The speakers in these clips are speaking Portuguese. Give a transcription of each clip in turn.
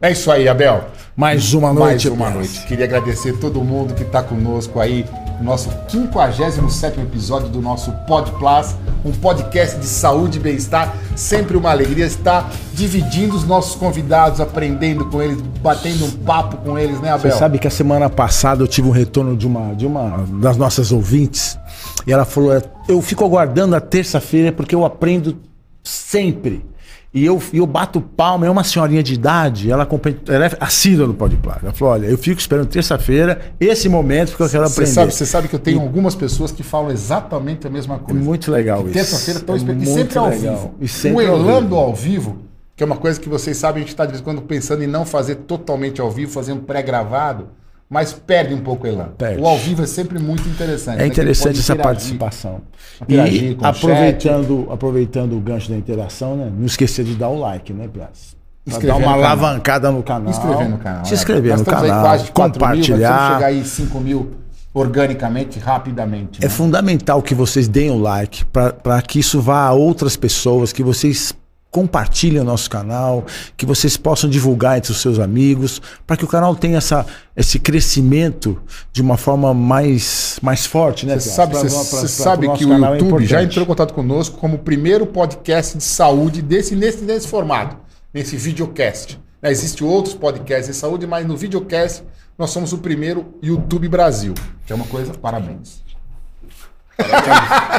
É isso aí, Abel. Mais uma noite. Mais uma noite. Queria agradecer todo mundo que está conosco aí no nosso 57 episódio do nosso Pod Plus, um podcast de saúde e bem-estar. Sempre uma alegria estar dividindo os nossos convidados, aprendendo com eles, batendo um papo com eles, né, Abel? Você sabe que a semana passada eu tive um retorno de uma, de uma das nossas ouvintes e ela falou: Eu fico aguardando a terça-feira porque eu aprendo sempre. E eu, eu bato palma, é uma senhorinha de idade, ela, ela é assídua no Pode Placa. Ela falou: olha, eu fico esperando terça-feira, esse momento, porque eu quero aprender. Sabe, você sabe que eu tenho e... algumas pessoas que falam exatamente a mesma coisa. Muito legal isso. Terça-feira estão é esperando. E sempre ao vivo. E sempre o Elando ao vivo, que é uma coisa que vocês sabem, a gente está de vez em quando pensando em não fazer totalmente ao vivo, fazer um pré-gravado mas perde um pouco o elan. Perde. O ao vivo é sempre muito interessante. É né? interessante essa participação. E aproveitando, aproveitando o gancho da interação, né? não esquecer de dar o like, né, Piaz? dar uma alavancada no canal. Inscrever no canal. Se inscrever é. no canal. Quase compartilhar. Mil, chegar aí 5 mil organicamente, rapidamente. É né? É fundamental que vocês deem o like para que isso vá a outras pessoas, que vocês compartilhem o nosso canal, que vocês possam divulgar entre os seus amigos, para que o canal tenha essa, esse crescimento de uma forma mais, mais forte, né? Você sabe, pra, você pra, sabe pra, que o é YouTube é já entrou em contato conosco como o primeiro podcast de saúde desse, nesse, nesse formato, nesse videocast. Né, Existem outros podcasts de saúde, mas no videocast nós somos o primeiro YouTube Brasil, que é uma coisa, parabéns.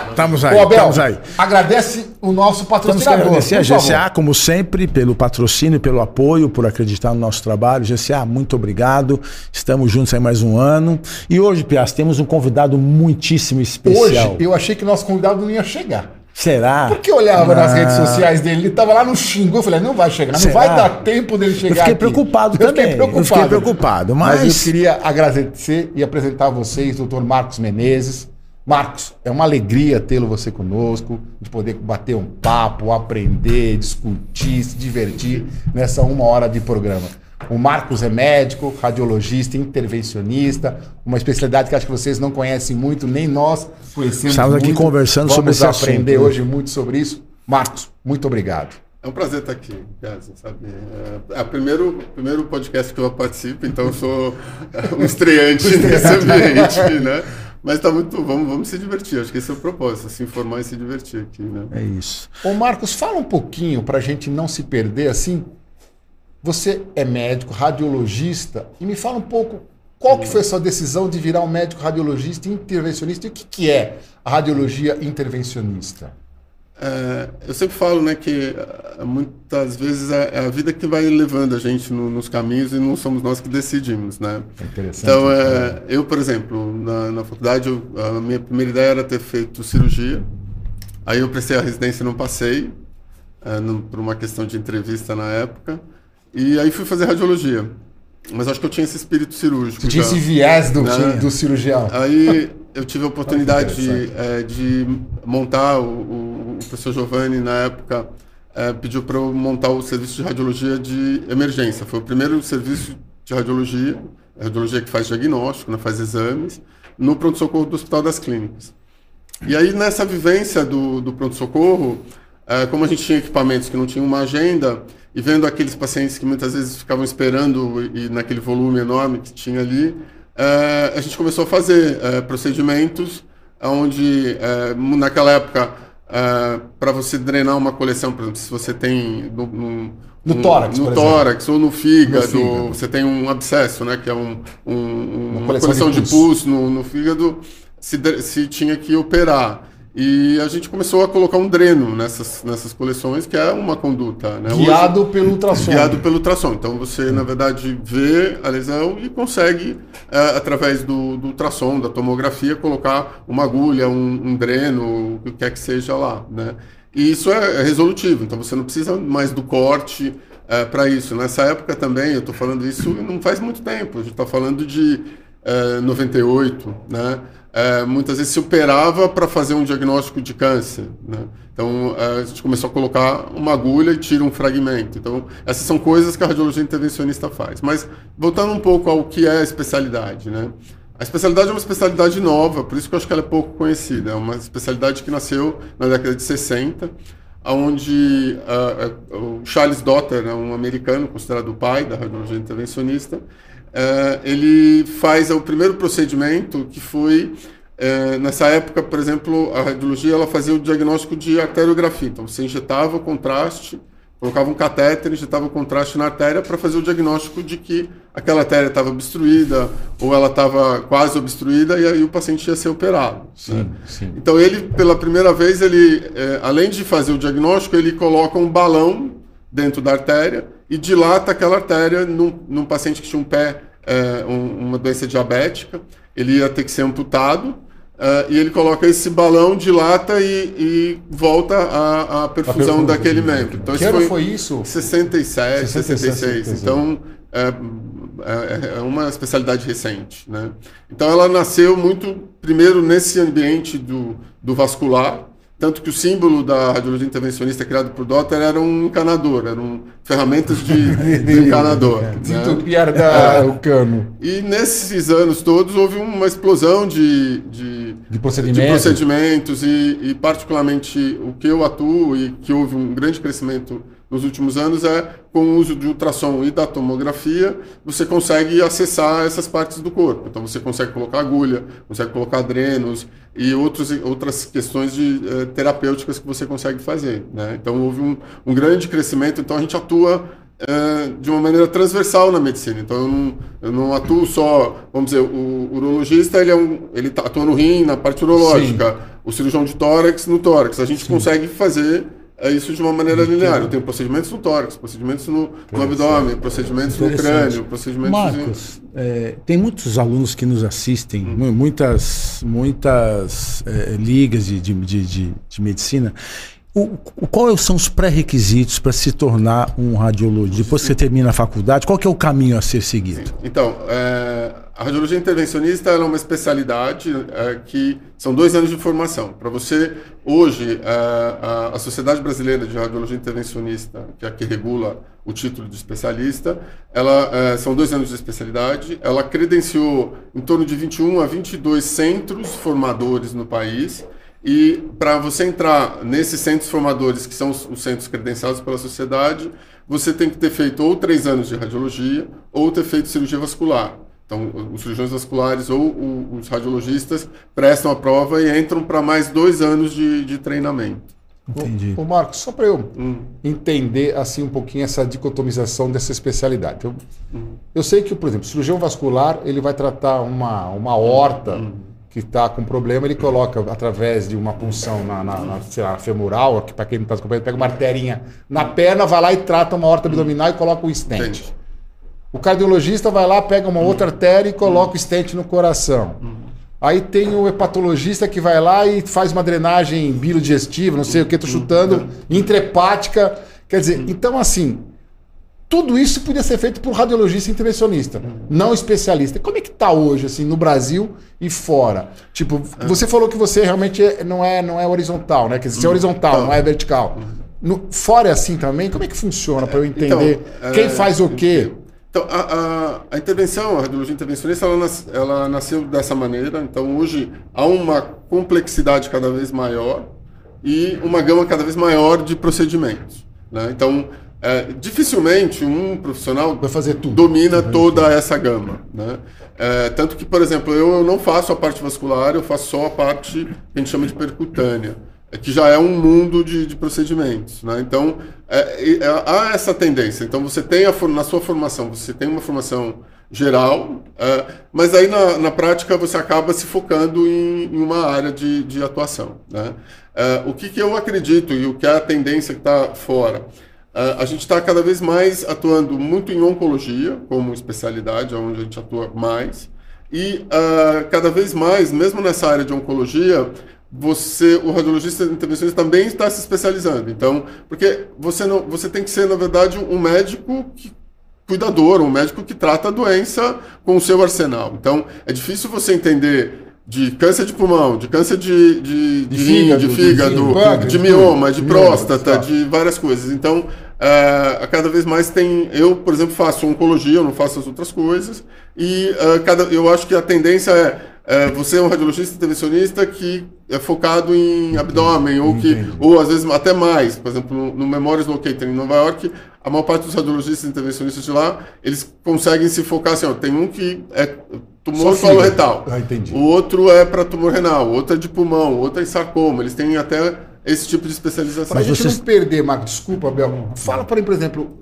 Estamos aí, Abel, estamos aí. Agradece o nosso patrocinador. agradecer a GCA, favor. como sempre, pelo patrocínio, pelo apoio, por acreditar no nosso trabalho. GCA, muito obrigado. Estamos juntos aí mais um ano. E hoje, Pias, temos um convidado muitíssimo especial. Hoje, eu achei que nosso convidado não ia chegar. Será? Porque eu olhava nas redes sociais dele, ele estava lá no xingo. Eu falei, não vai chegar, não vai dar tempo dele chegar. Eu fiquei aqui. preocupado eu também. Fiquei preocupado. Eu fiquei preocupado, mas... mas eu queria agradecer e apresentar a vocês, doutor Marcos Menezes Marcos, é uma alegria tê-lo você conosco, de poder bater um papo, aprender, discutir, se divertir nessa uma hora de programa. O Marcos é médico, radiologista, intervencionista, uma especialidade que acho que vocês não conhecem muito, nem nós conhecemos Estamos muito. aqui conversando Vamos sobre esse assunto. Vamos aprender hoje muito sobre isso. Marcos, muito obrigado. É um prazer estar aqui, Gaza, sabe? É, é o primeiro, primeiro podcast que eu participo, então eu sou um estreante nesse ambiente, né? Mas tá muito. Vamos, vamos se divertir. Acho que esse é o propósito, se informar e se divertir aqui, né? É isso. Ô, Marcos, fala um pouquinho para a gente não se perder assim. Você é médico, radiologista, e me fala um pouco qual que foi a sua decisão de virar um médico radiologista intervencionista e o que, que é a radiologia intervencionista? É, eu sempre falo né, que é, muitas vezes é, é a vida que vai levando a gente no, nos caminhos e não somos nós que decidimos. Né? É então, é, eu, por exemplo, na, na faculdade, eu, a minha primeira ideia era ter feito cirurgia. Aí eu prestei a residência e não passei, é, no, por uma questão de entrevista na época. E aí fui fazer radiologia. Mas acho que eu tinha esse espírito cirúrgico. Você tinha esse viés do, né? do cirurgião. Aí eu tive a oportunidade de, de montar, o, o, o, professor Giovanni, na época, é, pediu para eu montar o serviço de radiologia de emergência. Foi o primeiro serviço de radiologia, radiologia que faz diagnóstico, né, faz exames, no pronto-socorro do Hospital das Clínicas. E aí, nessa vivência do, do pronto-socorro, é, como a gente tinha equipamentos que não tinham uma agenda, e vendo aqueles pacientes que muitas vezes ficavam esperando e naquele volume enorme que tinha ali, é, a gente começou a fazer é, procedimentos onde, é, naquela época, para você drenar uma coleção, por exemplo, se você tem no, no, no tórax, no tórax ou no fígado, fígado, você tem um abscesso, né, que é um, um, uma, uma, coleção, coleção de, pus. de pus no, no fígado, se, se tinha que operar. E a gente começou a colocar um dreno nessas, nessas coleções, que é uma conduta. Né? Guiado Hoje, pelo ultrassom. Guiado pelo ultrassom. Então você, na verdade, vê a lesão e consegue, é, através do, do, ultrassom, da tomografia, colocar uma agulha, um, um dreno, o que quer que seja lá. Né? E isso é, é resolutivo, então você não precisa mais do corte é, para isso. Nessa época também, eu estou falando isso não faz muito tempo, a gente está falando de é, 98, né? É, muitas vezes se operava para fazer um diagnóstico de câncer. Né? Então, é, a gente começou a colocar uma agulha e tira um fragmento. Então, essas são coisas que a radiologia intervencionista faz. Mas, voltando um pouco ao que é a especialidade, né? A especialidade é uma especialidade nova, por isso que eu acho que ela é pouco conhecida. É uma especialidade que nasceu na década de 60, onde uh, uh, o Charles Dotter, né, um americano considerado o pai da radiologia intervencionista, uh, ele faz o primeiro procedimento que foi nessa época, por exemplo, a radiologia ela fazia o diagnóstico de arteriografia. Então você injetava o contraste colocava um catéter, injetava o contraste na artéria para fazer o diagnóstico de que aquela artéria estava obstruída ou ela estava quase obstruída e aí o paciente ia ser operado. Sim, né? sim. Então ele, pela primeira vez, ele, é, além de fazer o diagnóstico, ele coloca um balão dentro da artéria e dilata aquela artéria num, num paciente que tinha um pé, é, um, uma doença diabética. Ele ia ter que ser amputado Uh, e ele coloca esse balão, dilata e, e volta a, a perfusão daquele membro. Então, que ano foi isso? 67, 66. 66. Então, é, é, é, uma especialidade recente. Né? Então, ela nasceu muito, primeiro, nesse ambiente do, do vascular, tanto que o símbolo da radiologia intervencionista criado por Dotter era um encanador, eram ferramentas de, de encanador. né? Desentupiar é. o cano. E nesses anos todos houve uma explosão de, de, de procedimentos, de procedimentos e, e, particularmente, o que eu atuo e que houve um grande crescimento nos últimos anos é com o uso de ultrassom e da tomografia, você consegue acessar essas partes do corpo. Então você consegue colocar agulha, consegue colocar drenos e outros, outras questões de, eh, terapêuticas que você consegue fazer. Né? Então houve um, um grande crescimento, então a gente atua eh, de uma maneira transversal na medicina. Então eu não, eu não atuo só, vamos dizer, o urologista ele, é um, ele tá, atua no rim, na parte urológica, Sim. o cirurgião de tórax no tórax. A gente Sim. consegue fazer isso de uma maneira linear. Eu tenho procedimentos no tórax, procedimentos no, no abdômen, procedimentos no crânio, procedimentos. Marcos, é, tem muitos alunos que nos assistem, hum. muitas, muitas é, ligas de, de, de, de medicina. O, o, qual são os pré-requisitos para se tornar um radiologista? Depois que você termina a faculdade, qual é o caminho a ser seguido? Sim. Então, é, a radiologia intervencionista é uma especialidade é, que são dois anos de formação. Para você, hoje, é, a, a, Sociedade Brasileira de Radiologia Intervencionista, que é a que regula o título de especialista, ela é, são dois anos de especialidade. Ela credenciou em torno de 21 a 22 centros formadores no país. E para você entrar nesses centros formadores, que são os, os centros credenciados pela sociedade, você tem que ter feito ou três anos de radiologia ou ter feito cirurgia vascular. Então, os cirurgiões vasculares ou os radiologistas prestam a prova e entram para mais dois anos de, de treinamento. Entendi. O, o Marcos, só para eu hum. entender assim um pouquinho essa dicotomização dessa especialidade. Eu, hum. eu sei que, por exemplo, o cirurgião vascular ele vai tratar uma, uma horta hum. que está com problema, ele coloca através de uma punção na, na, na, lá, femoral, que para quem não está acompanhando, pega uma arterinha na perna, vai lá e trata uma horta abdominal e coloca um stent. Entendi. O cardiologista vai lá, pega uma outra artéria e coloca o stent no coração. Aí tem o hepatologista que vai lá e faz uma drenagem bilodigestiva, não sei o que, estou chutando, intrahepática. Quer dizer, então assim, tudo isso podia ser feito por radiologista intervencionista, não especialista. Como é que está hoje, assim, no Brasil e fora? Tipo, você falou que você realmente não é, não é horizontal, né? Quer dizer, você é horizontal, não é vertical. No, fora é assim também? Como é que funciona para eu entender então, quem faz o quê? Então, a, a, a, intervenção, a radiologia intervencionista, ela, nas, ela nasceu dessa maneira. Então, hoje há uma complexidade cada vez maior e uma gama cada vez maior de procedimentos. Né? Então, é, dificilmente um profissional vai fazer tudo. domina toda essa gama. Né? É, tanto que, por exemplo, eu, eu não faço a parte vascular, eu faço só a parte que a gente chama de percutânea. É que já é um mundo de, de procedimentos. Né? Então, é, é, há essa tendência. Então, você tem a, na sua formação, você tem uma formação geral, é, mas aí na, na, prática você acaba se focando em, em uma área de, de atuação. Né? É, o que, que, eu acredito e o que é a tendência que está fora? É, a gente está cada vez mais atuando muito em oncologia, como especialidade, onde a gente atua mais, e uh, cada vez mais, mesmo nessa área de oncologia, você, o radiologista intervencionista também está se especializando. Então, porque você não, você tem que ser na verdade um médico que, cuidador, um médico que trata a doença com o seu arsenal. Então, é difícil você entender de câncer de pulmão, de câncer de, de, de, de fígado, de, fígado, de, de mioma, de próstata, de várias coisas. Então, uh, cada vez mais tem. Eu, por exemplo, faço oncologia, eu não faço as outras coisas. E uh, cada, eu acho que a tendência é é, você é um radiologista intervencionista que é focado em abdômen, ou, que, ou às vezes até mais. Por exemplo, no, no Memories Locator em Nova York, a maior parte dos radiologistas intervencionistas de lá, eles conseguem se focar assim, ó, tem um que é tumor coloretal, ah, entendi. o outro é para tumor renal, o outro é de pulmão, o outro é em sarcoma, eles têm até esse tipo de especialização. Para a gente vocês... não perder, Marco, desculpa, Bel, fala para mim, por exemplo,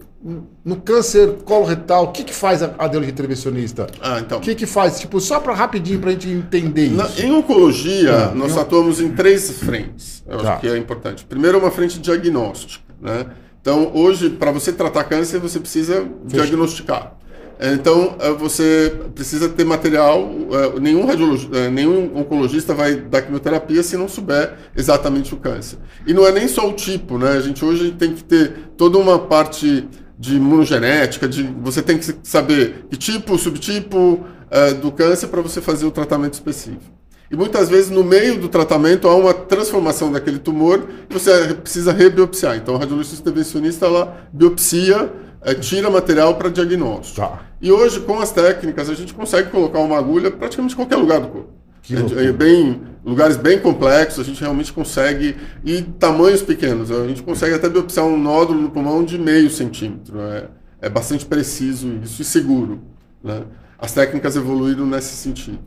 no câncer coloretal, o que, que faz a radiologia intervencionista? Ah, então. O que, que faz? Tipo, só para rapidinho para a gente entender Na, isso. Em oncologia, ah, nós atuamos em três frentes. Eu tá. acho que é importante. Primeiro, uma frente diagnóstica. Né? Então, hoje, para você tratar câncer, você precisa Fecha. diagnosticar. Então, eh, você precisa ter material. Eh, nenhum, radiologista, eh, nenhum oncologista vai dar quimioterapia se não souber exatamente o câncer. E não é nem só o tipo, né? A gente hoje tem que ter toda uma parte de imunogenética, de você tem que saber que tipo, subtipo uh, do câncer para você fazer o tratamento específico. E muitas vezes no meio do tratamento há uma transformação daquele tumor e você precisa rebiopsiar. Então o radiologista intervencionista ela biopsia, uh, tira material para diagnóstico. Tá. E hoje com as técnicas a gente consegue colocar uma agulha praticamente em qualquer lugar do corpo. É, é, bem lugares bem complexos, a gente realmente consegue e tamanhos pequenos. A gente consegue até biopsiar um nódulo no pulmão de meio centímetro. É, é bastante preciso isso e seguro. Né? As técnicas evoluíram nesse sentido.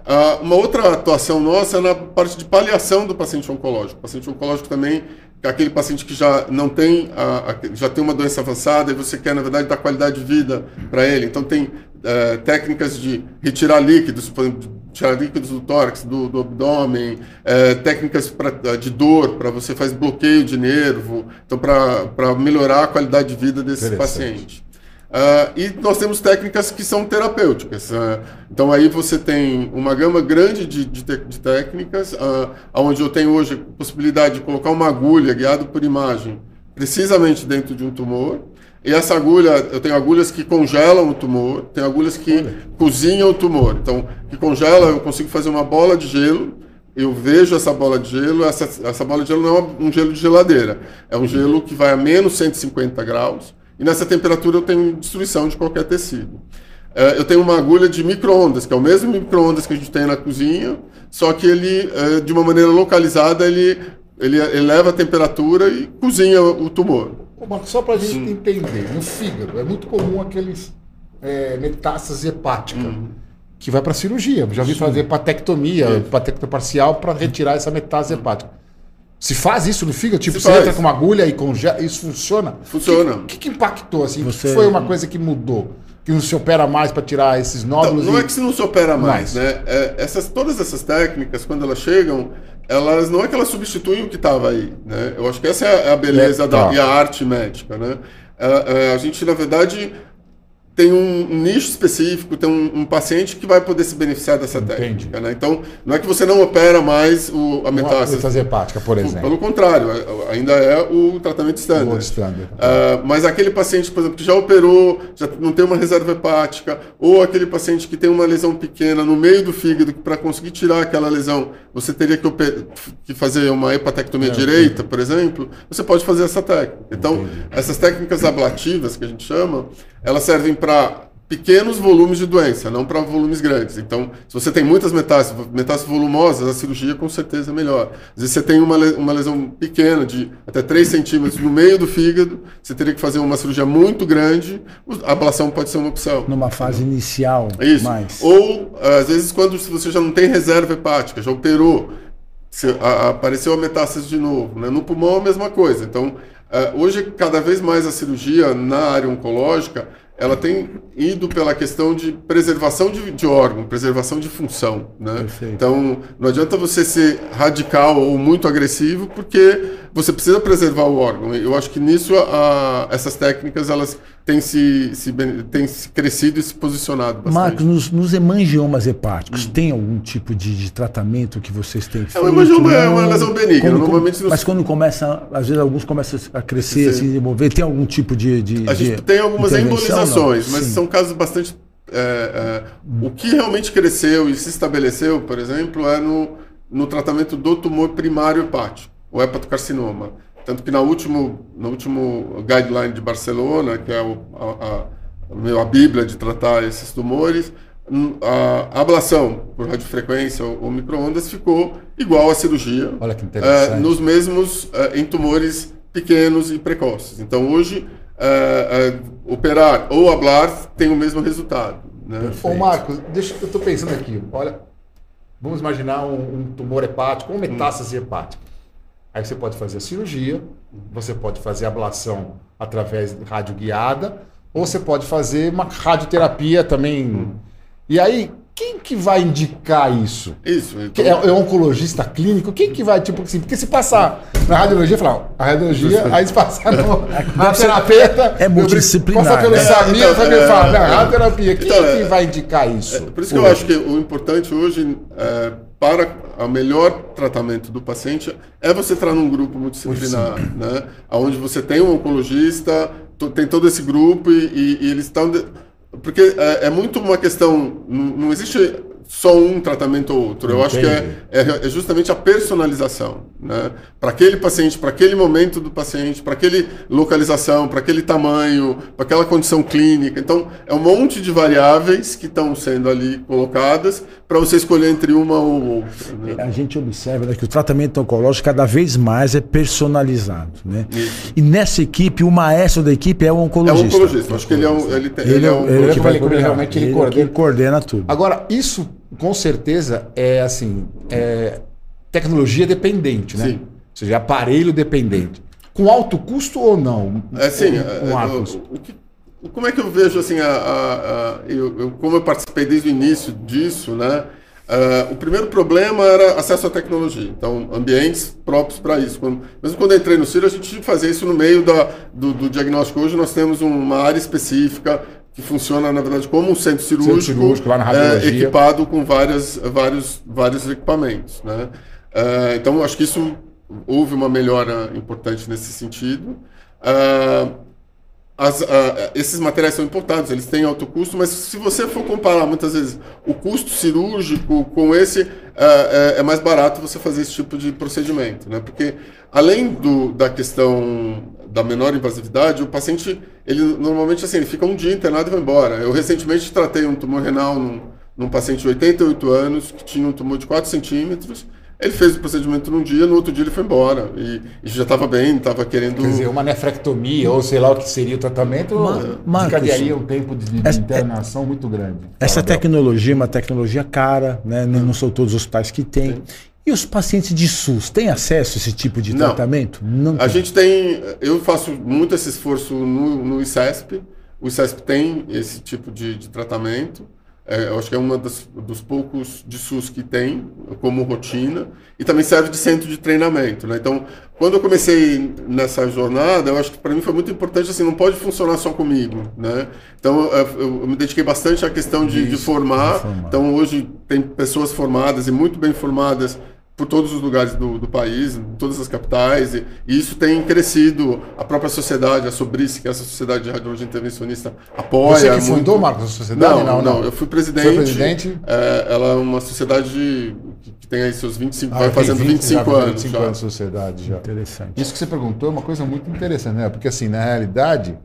Uh, uma outra atuação nossa é na parte de paliação do paciente oncológico. O paciente oncológico também é aquele paciente que já não tem, a, a, já tem uma doença avançada e você quer, na verdade, dar qualidade de vida para ele. Então, tem uh, técnicas de retirar líquidos, por exemplo, tirar líquidos do tórax, do, do abdômen, é, técnicas pra, de dor, para você fazer bloqueio de nervo, então para melhorar a qualidade de vida desse paciente. Uh, e nós temos técnicas que são terapêuticas. Uh, então aí você tem uma gama grande de, de, de técnicas, uh, onde eu tenho hoje a possibilidade de colocar uma agulha guiada por imagem, precisamente dentro de um tumor, e essa agulha, eu tenho agulhas que congelam o tumor, tem agulhas que Olha. cozinham o tumor. Então, que congela, eu consigo fazer uma bola de gelo, eu vejo essa bola de gelo, essa, essa bola de gelo não é um gelo de geladeira, é um gelo que vai a menos 150 graus, e nessa temperatura eu tenho destruição de qualquer tecido. É, eu tenho uma agulha de micro-ondas, que é o mesmo micro-ondas que a gente tem na cozinha, só que ele, é, de uma maneira localizada, ele, ele eleva a temperatura e cozinha o tumor. Ô, Marcos, só para a gente Sim. entender, no fígado é muito comum aqueles é, metástase hepática, uhum. que vai para cirurgia. Já vi Sim. fazer patectomia, é. patectomia parcial para retirar essa metástase hepática. Se faz isso no fígado? Tipo, Se você faz. entra com uma agulha e congela, isso funciona? Funciona. O que, que, que, impactou assim? Você... Que foi uma coisa que mudou? Que não se opera mais para tirar esses nódulos? Não, não e... é que se não se opera mais, mais. né? É, essas, todas essas técnicas, quando elas chegam, elas não é que elas substituem o que estava aí, né? Eu acho que essa é a beleza é, da, tá. e a arte médica, né? É, a, a gente, na verdade, tem um, nicho específico, tem um, um, paciente que vai poder se beneficiar dessa Entendi. técnica. Né? Então, não é que você não opera mais o, a metástase. Metástase hepática, por exemplo. Pelo contrário, é, ainda é o tratamento standard. standard. Uh, mas aquele paciente, por exemplo, que já operou, já não tem uma reserva hepática, ou aquele paciente que tem uma lesão pequena no meio do fígado, que para conseguir tirar aquela lesão, você teria que, que fazer uma hepatectomia é, direita, por exemplo, você pode fazer essa técnica. Então, Entendi. essas técnicas ablativas, que a gente chama, elas servem para pequenos volumes de doença, não para volumes grandes. Então, se você tem muitas metástases, metástases volumosas, a cirurgia com certeza é melhor. Às vezes você tem uma, uma lesão pequena, de até 3 centímetros no meio do fígado, você teria que fazer uma cirurgia muito grande, a ablação pode ser uma opção. Numa fase inicial, Isso. mais. Ou, às vezes, quando você já não tem reserva hepática, já operou, a, apareceu a metástase de novo. Né? No pulmão, a mesma coisa. Então, hoje, cada vez mais a cirurgia na área oncológica ela tem ido pela questão de preservação de, de órgão, preservação de função. Né? Então, não adianta você ser radical ou muito agressivo, porque você precisa preservar o órgão. Eu acho que nisso a, essas técnicas elas têm se, se, têm se crescido e se posicionado bastante. Marcos, nos, nos hemangiomas hepáticos, hum. tem algum tipo de, de, tratamento que vocês têm feito? É, o hemangioma é uma lesão benigna. Normalmente Mas quando começa, às vezes alguns começam a crescer, a se desenvolver, tem algum tipo de... de a gente de tem algumas embolizações, mas Sim. são casos bastante... É, é, o que realmente cresceu e se estabeleceu, por exemplo, é no, no tratamento do tumor primário hepático o hepatocarcinoma. Tanto que na último, no último guideline de Barcelona, que é o, a, a, a Bíblia de tratar esses tumores, hum, a ablação por radiofrequência ou, ou microondas ficou igual à cirurgia. Olha que interessante. Uh, nos mesmos, uh, em tumores pequenos e precoces. Então, hoje, uh, operar ou hablar tem o mesmo resultado. Né? Ô, Marcos, deixa, eu estou pensando aqui. Olha, vamos imaginar um, um tumor hepático, uma metástase hum. hepática. Aí você pode fazer a cirurgia, você pode fazer ablação através de rádio guiada, ou você pode fazer uma radioterapia também. E aí, quem que vai indicar isso? Isso. Então... É, é oncologista clínico? Quem que vai, tipo assim, porque se passar na radiologia, falar, a radiologia, aí se passar no, na terapeuta, é multidisciplinar. Passa pelo né? Samir, é, então, é, fala, é, radioterapia, quem então, que vai indicar isso? É, por isso que eu acho que o importante hoje, é, para o melhor tratamento do paciente, é você entrar num grupo multidisciplinar, né? Onde você tem um oncologista, tem todo esse grupo e, e, e eles estão... De porque é, é, muito uma questão. Não, não, existe só um tratamento ou outro. Eu Entendi. acho que é, é, é, justamente a personalização. Né? Para aquele paciente, para aquele momento do paciente, para aquele localização, para aquele tamanho, para aquela condição clínica. Então, é um monte de variáveis que estão sendo ali colocadas para você escolher entre uma ou outra. Né? A gente observa né, que o tratamento oncológico cada vez mais é personalizado. Né? E nessa equipe, o maestro da equipe é o oncologista. É o oncologista. Acho que ele é um. Ele, tem, ele, ele é um. Ele, ele, ele, realmente ele, coordena. ele coordena tudo. Agora, isso com certeza é assim, é tecnologia dependente, né? Sim. Ou seja, aparelho dependente. Com alto custo ou não? É sim. Com é, alto custo. como é que eu vejo assim, a, a, a eu, eu, como eu participei desde o início disso, né? Uh, o primeiro problema era acesso à tecnologia, então ambientes próprios para isso. Quando, mesmo quando eu entrei no CIR, a gente tinha que fazer isso no meio da, do, do diagnóstico. Hoje nós temos uma área específica que funciona, na verdade, como um centro cirúrgico, centro cirúrgico lá na é, equipado com várias, vários, vários equipamentos. Né? Uh, então, acho que isso houve uma melhora importante nesse sentido. Uh, as, esses materiais são importados, eles têm alto custo, mas se você for comparar muitas vezes o custo cirúrgico com esse, uh, é, é, mais barato você fazer esse tipo de procedimento, né? Porque além do, da questão da menor invasividade, o paciente, ele normalmente assim, ele fica um dia internado e vai embora. Eu recentemente tratei um tumor renal num, num paciente de 88 anos que tinha um tumor de 4 centímetros ele fez o procedimento num dia, no outro dia ele foi embora. E, e já estava bem, estava querendo. Quer dizer, uma nefrectomia, ou sei lá o que seria o tratamento, Ma encadearia um tempo de, de essa, internação muito grande. Essa tecnologia é uma tecnologia cara, né? Não, não são todos os hospitais que têm. E os pacientes de SUS têm acesso a esse tipo de não. tratamento? Não. A gente tem. Eu faço muito esse esforço no, no ICESP. O ICESP tem esse tipo de, de tratamento. É, eu acho que é um dos poucos de SUS que tem como rotina e também serve de centro de treinamento. Né? Então, quando eu comecei nessa jornada, eu acho que para mim foi muito importante, assim, não pode funcionar só comigo. Né? Então, eu, eu me dediquei bastante à questão de, de formar. de formar. Então, hoje tem pessoas formadas e muito bem formadas por todos os lugares do, do país, em todas as capitais, e, e, isso tem crescido. A própria sociedade, a Sobrice, que é essa sociedade de radiologia intervencionista, apoia. Você que fundou, muito... Marcos, a sociedade? Não, não, não, eu fui presidente. Foi presidente? É, ela é uma sociedade que tem aí seus 25, ah, vai fazendo 20, 25 anos. 25 já. anos de sociedade já. Interessante. Isso que você perguntou é uma coisa muito interessante, né? Porque assim, na realidade,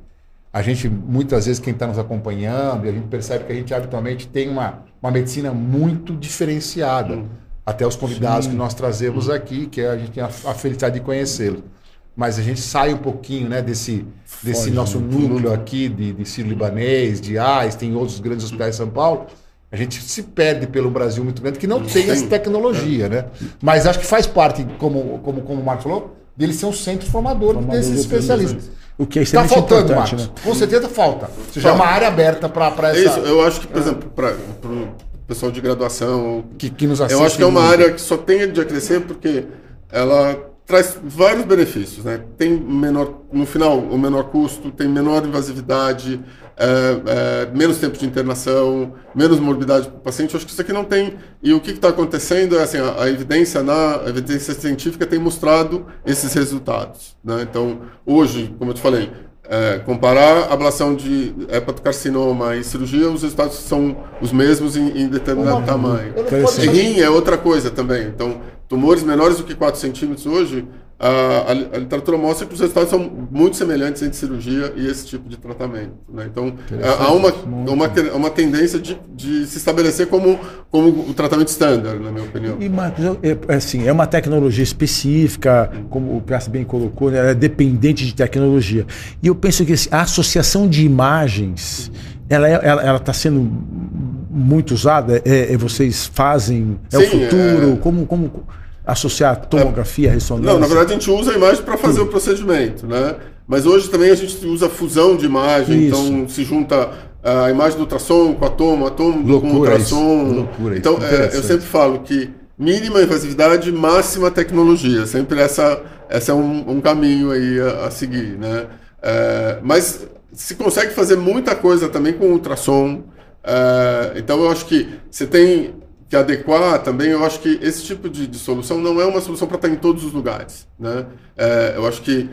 a gente, muitas vezes, quem está nos acompanhando, e a gente percebe que a gente habitualmente tem uma, uma medicina muito diferenciada. Hum até os convidados Sim. que nós trazemos aqui, que a gente tem a, a felicidade de conhecê-los. Mas a gente sai um pouquinho né, desse, desse nosso núcleo aqui de, de Sírio-Libanês, de AIS, tem outros grandes hospitais de São Paulo. A gente se perde pelo Brasil muito grande, que não tem essa tecnologia, né? Mas acho que faz parte, como, como, como o Marcos falou, dele ser um centro formador, formador desses especialistas. O que é Está faltando, Marcos. Né? Com certeza falta. Ou seja, é uma área aberta para essa... Isso, eu acho que, por exemplo, para pessoal de graduação. Que, que nos assiste Eu acho que é uma área que só tem a crescer porque ela traz vários benefícios, né? Tem menor, no final, o menor custo, tem menor invasividade, é, é, menos tempo de internação, menos morbidade para o paciente. Eu acho que isso aqui não tem. E o que está acontecendo é assim, a, a, evidência na a evidência científica tem mostrado esses resultados. Né? Então, hoje, como eu te falei, é, comparar ablação de hepatocarcinoma e cirurgia, os resultados são os mesmos em, em determinado tamanho. E rim é outra coisa também. Então, tumores menores do que 4 centímetros hoje, a, a, literatura mostra que os resultados são muito semelhantes entre cirurgia e esse tipo de tratamento. Né? Então, há uma, uma, uma tendência de, de se estabelecer como, como o tratamento standard, na minha opinião. E, Marcos, é, assim, é uma tecnologia específica, como o Piazza bem colocou, né? ela é dependente de tecnologia. E eu penso que assim, a associação de imagens, ela é, ela está sendo muito usada? É, é, vocês fazem? É Sim, o futuro? É... Como... como associar tomografia, ressonância? Não, na verdade a gente usa a imagem para fazer Tudo. o procedimento, né? Mas hoje também a gente usa fusão de imagem, Isso. então se junta a imagem do ultrassom com a tomo, a tomo loucura com o ultrassom. Isso. Loucura, então é, eu sempre falo que mínima invasividade, máxima tecnologia. Sempre essa, essa é um, um caminho aí a, a seguir, né? É, mas se consegue fazer muita coisa também com ultrassom. É, então eu acho que você tem que adequar também, eu acho que esse tipo de, de solução não é uma solução para estar em todos os lugares. Né? É, eu acho que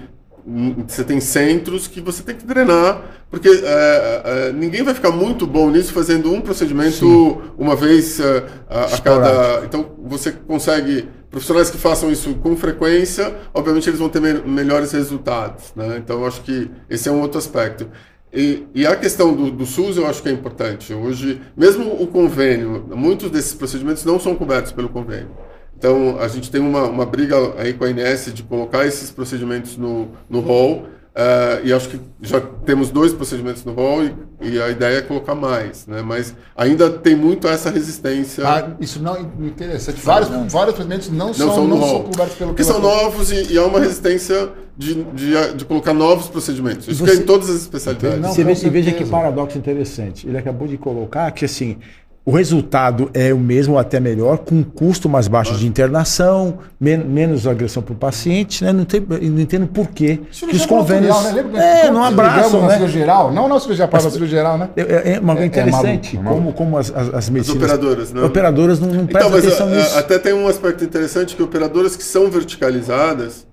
você tem centros que você tem que drenar, porque é, é, ninguém vai ficar muito bom nisso fazendo um procedimento Sim. uma vez é, a, a cada. Então você consegue. Profissionais que façam isso com frequência, obviamente eles vão ter me melhores resultados. Né? Então eu acho que esse é um outro aspecto. E, e, a questão do, do, SUS eu acho que é importante. Hoje, mesmo o convênio, muitos desses procedimentos não são cobertos pelo convênio. Então, a gente tem uma, uma briga aí com a INS de colocar esses procedimentos no, no rol Uh, e acho que já temos dois procedimentos no rol e, e, a ideia é colocar mais, né? Mas ainda tem muito essa resistência. Ah, isso não é interessante. Vários, não. vários procedimentos não, não são, são, não são cobertos pelo que são novos e, e, há uma resistência de, de, de colocar novos procedimentos. Isso você, é em todas as especialidades. Não, veja que paradoxo interessante. Ele acabou de colocar que assim o resultado é o mesmo ou até melhor, com um custo mais baixo de internação, men menos agressão para o paciente, né? Não, tem, não entendo por quê que os convênios... Né? Lembra é, não abraçam, né? geral, não na cirurgia para a cirurgia geral, né? É, é, uma é, é interessante é como, como as, as, as medicinas... As operadoras, né? Operadoras não, não então, mas, atenção a, nisso. Até tem um aspecto interessante que operadoras que são verticalizadas,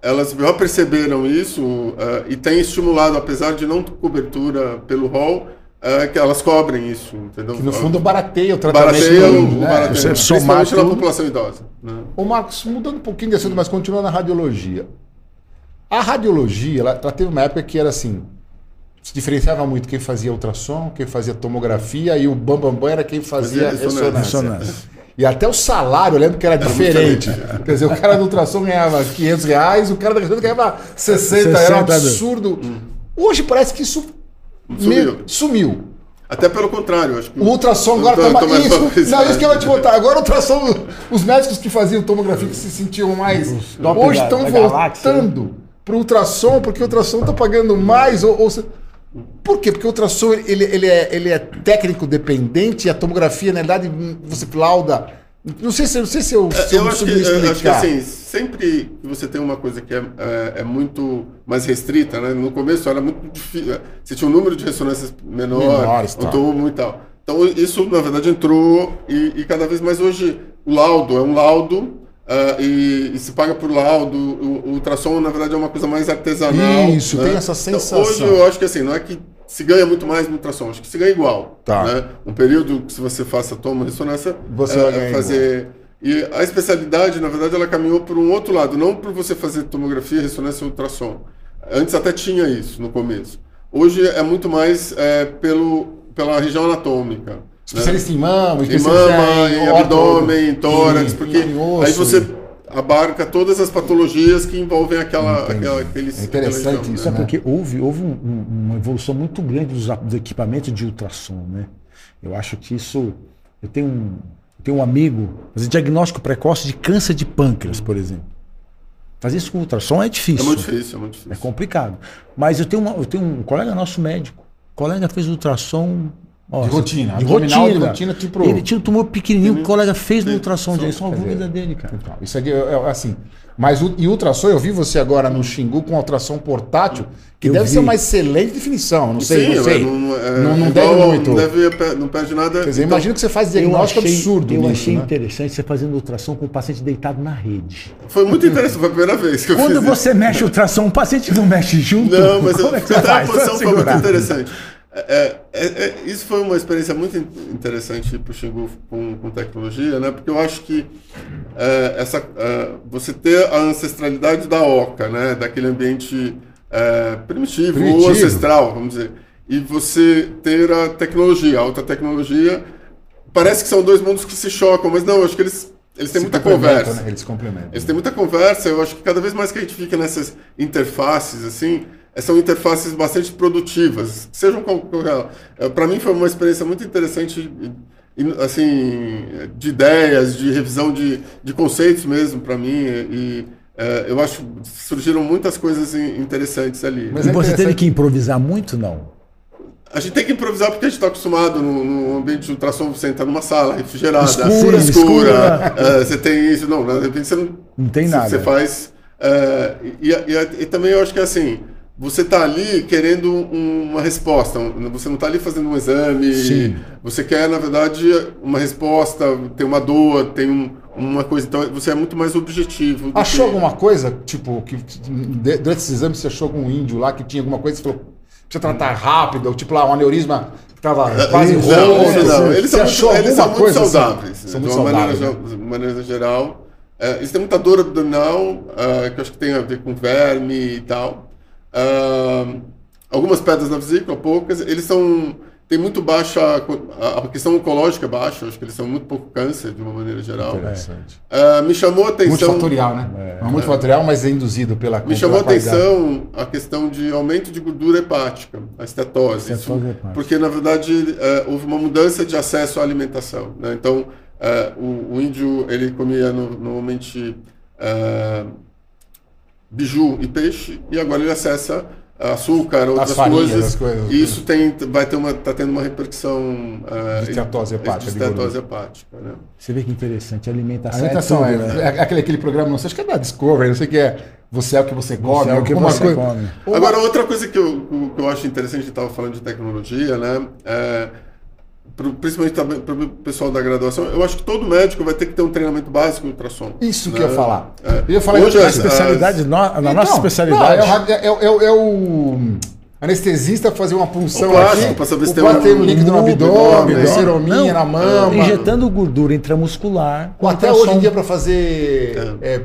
elas já perceberam isso uh, e têm estimulado, apesar de não ter cobertura pelo rol, é, que elas cobrem isso, entendeu? Que no fundo barateia o tratamento. Barateia, do, né? barateia Você principalmente na população idosa. Né? Ô Marcos, mudando um pouquinho de assunto, mas continuando na radiologia. A radiologia, ela, ela, teve uma época que era assim, se diferenciava muito quem fazia ultrassom, quem fazia tomografia e o bambambam bam, bam era quem fazia, fazia ressonância. ressonância. E até o salário, eu lembro que era diferente. Quer dizer, o cara do ultrassom ganhava 500 reais, o cara da ressonância ganhava 60, 60 era um absurdo. Hum. Hoje parece que isso Sumiu. sumiu. Até pelo contrário, acho que. O ultrassom agora está mais. Isso, não, isso que eu ia te botar. Agora o ultrassom, os médicos que faziam tomografia que se sentiam mais. hoje estão voltando para o ultrassom, porque o ultrassom está pagando mais. Ou, ou, por quê? Porque o ultrassom ele, ele, é, ele é técnico dependente e a tomografia, na verdade, você lauda não sei se, não sei se eu, se eu, eu acho, que, eu acho que assim, sempre que você tem uma coisa que é, é, é, muito mais restrita, né? No começo era muito difícil. Você tinha um número de ressonâncias menor, Menores, tá. um tubo e tal. Então isso, na verdade, entrou e, e, cada vez mais hoje o laudo é um laudo uh, e, e, se paga por laudo. O, o, ultrassom, na verdade, é uma coisa mais artesanal. Isso, né? tem essa sensação. Então, hoje eu acho que assim, não é que se ganha muito mais no ultrassom, acho que se ganha igual. Tá. Né? Um período que se você faça toma ressonância, você é, vai fazer. Igual. E a especialidade, na verdade, ela caminhou por um outro lado, não por você fazer tomografia, ressonância e ultrassom. Antes até tinha isso no começo. Hoje é muito mais é, pelo, pela região anatômica. Especialista né? em mama, em mama, em, em abdômen, em tórax, porque aí você abarca todas as patologias que envolvem aquela, aquela aqueles, É interessante isso, né? porque houve, houve um, uma evolução muito grande dos, dos, equipamentos de ultrassom, né? Eu acho que isso. Eu tenho um, eu tenho um amigo, fazer diagnóstico precoce de câncer de pâncreas, por exemplo. Fazer isso com ultrassom é difícil. É muito difícil, é muito difícil. É complicado. Mas eu tenho, uma, eu tenho um colega nosso médico. O colega fez ultrassom de rotina. De rotina. de rotina tipo... Ele tinha um tumor pequenininho que o colega fez no ultrassom dele. Isso é uma dúvida dele, cara. Então, isso aqui é, é assim. Mas o, e ultrassom, eu vi você agora no Xingu com ultrassom portátil, que eu deve vi. ser uma excelente definição. Não sei, Sim, não sei. Não, é, não, não deve muito. Não, deve, não perde nada. Quer dizer, então, imagina que você faz diagnóstico eu achei, absurdo. Eu nisso, achei né? interessante você fazendo ultrassom com o paciente deitado na rede. Foi muito interessante, foi a primeira vez que eu Quando fiz você isso. mexe ultrassom, o paciente não mexe junto? Não, mas eu, é que você faz? a posição foi muito interessante. É, é, é, isso foi uma experiência muito interessante para o Xingu com, com, tecnologia, né? Porque eu acho que é, essa, é, você ter a ancestralidade da oca, né? Daquele ambiente é, primitivo, primitivo, ou ancestral, vamos dizer, e você ter a tecnologia, a alta tecnologia, parece que são dois mundos que se chocam, mas não, eu acho que eles eles têm se muita conversa. Né? Eles complementam. Eles têm muita conversa. Eu acho que cada vez mais que a gente fica nessas interfaces, assim, são interfaces bastante produtivas, sejam qualquer. É, Para mim foi uma experiência muito interessante, assim, de ideias, de revisão de, de conceitos mesmo para mim e é, eu acho que surgiram muitas coisas interessantes ali. Mas e é você teve que improvisar muito, não? A gente tem que improvisar porque a gente está acostumado no, no, ambiente de ultrassom, você entra numa sala refrigerada, escura, escura, escura. É, você tem isso, não, de repente você não, não tem nada. Você faz. É, e, e, e, também eu acho que assim, você está ali querendo um, uma resposta, você não está ali fazendo um exame, Sim. você quer, na verdade, uma resposta, tem uma dor, tem um, uma coisa, então você é muito mais objetivo. Achou que... alguma coisa, tipo, que durante esse exame você achou algum índio lá que tinha alguma coisa e falou, precisa tratar rápido, ou tipo lá, um aneurisma que estava quase roto. Não, eles são, muito, eles são muito assim? saudáveis, assim? são muito de uma saudáveis, maneira, né? de maneira geral. É, eles têm muita dor abdominal, é, que eu acho que tem a ver com verme e tal. Uh, algumas pedras na vesícula, poucas. Eles são tem muito baixa a questão oncológica é baixa, acho que eles são muito pouco câncer de uma maneira geral. Interessante. Uh, me chamou a atenção multifatorial, né? É, é multifatorial, mas é induzido pela Me chamou a atenção a questão de aumento de gordura hepática, a estetose, estetose isso, porque na verdade uh, houve uma mudança de acesso à alimentação, né? Então uh, o, o, índio ele comia no, normalmente biju e peixe, e agora ele acessa açúcar, outras farinhas, coisas. coisas. E isso tem, vai ter uma, está tendo uma repercussão uh, de esteatose hepática. De esteatose hepática né? Você vê que interessante, a alimentação. A alimentação é, tudo, é, né? é, aquele, aquele programa, não sei, acho que é da Discovery, não sei o que é. Você é o que você come. Você é o que você coisa. come. Agora, outra coisa que eu, que eu acho interessante, a gente estava falando de tecnologia, né? É, principalmente para o pessoal da graduação, eu acho que todo médico vai ter que ter um treinamento básico em ultrassom. Isso né? que eu ia falar. É. Eu ia falar Hoje, a especialidade, as... na então, nossa especialidade. Não, é, é, é, é, o anestesista fazer uma punção plástico, aqui, para saber se tem um, um líquido no abdômen, um serominha na mama. Injetando gordura intramuscular. Ou até hoje em dia para fazer... É.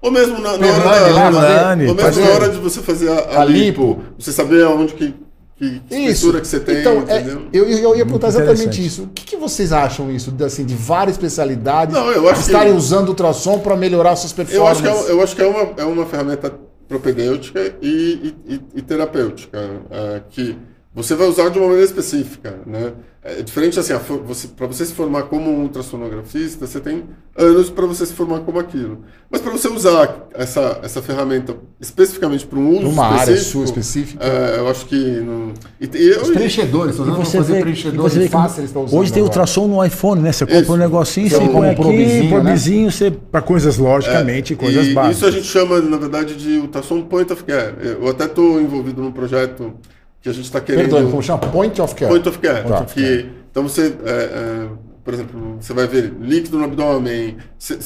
ou mesmo na, na hora, ou mesmo na hora de você fazer a, a, a lipo, lipo, você saber aonde que que estrutura que você tem, então, é, eu, eu ia perguntar exatamente isso. O que, que, vocês acham isso, assim, de várias especialidades Não, eu acho estarem que, usando o ultrassom para melhorar suas performances? Eu acho que é, eu acho que é, uma, é uma ferramenta propedêutica e, e, e terapêutica, é, que você vai usar de uma maneira específica, né? É diferente assim, você, para você se formar como um ultrassonografista, você tem anos para você se formar como aquilo. Mas para você usar essa, essa ferramenta especificamente para um uso uma área sua específica, é, eu acho que não. E, e, Os preenchedores, estão usando fazer vê, preenchedores você fáceis, eles estão usando. Hoje tem agora. ultrassom no iPhone, né? Você compra isso. um negocinho, você põe aqui, probizinho, né? você para coisas logicamente, é, coisas e básicas. Isso a gente chama, na verdade, de ultrassom point of care. Eu até estou envolvido num projeto que a gente está querendo. Perdão, como chama? Point of care. Point of care. Point of care. Então você, é, é, por exemplo, você vai ver líquido no abdômen. Você,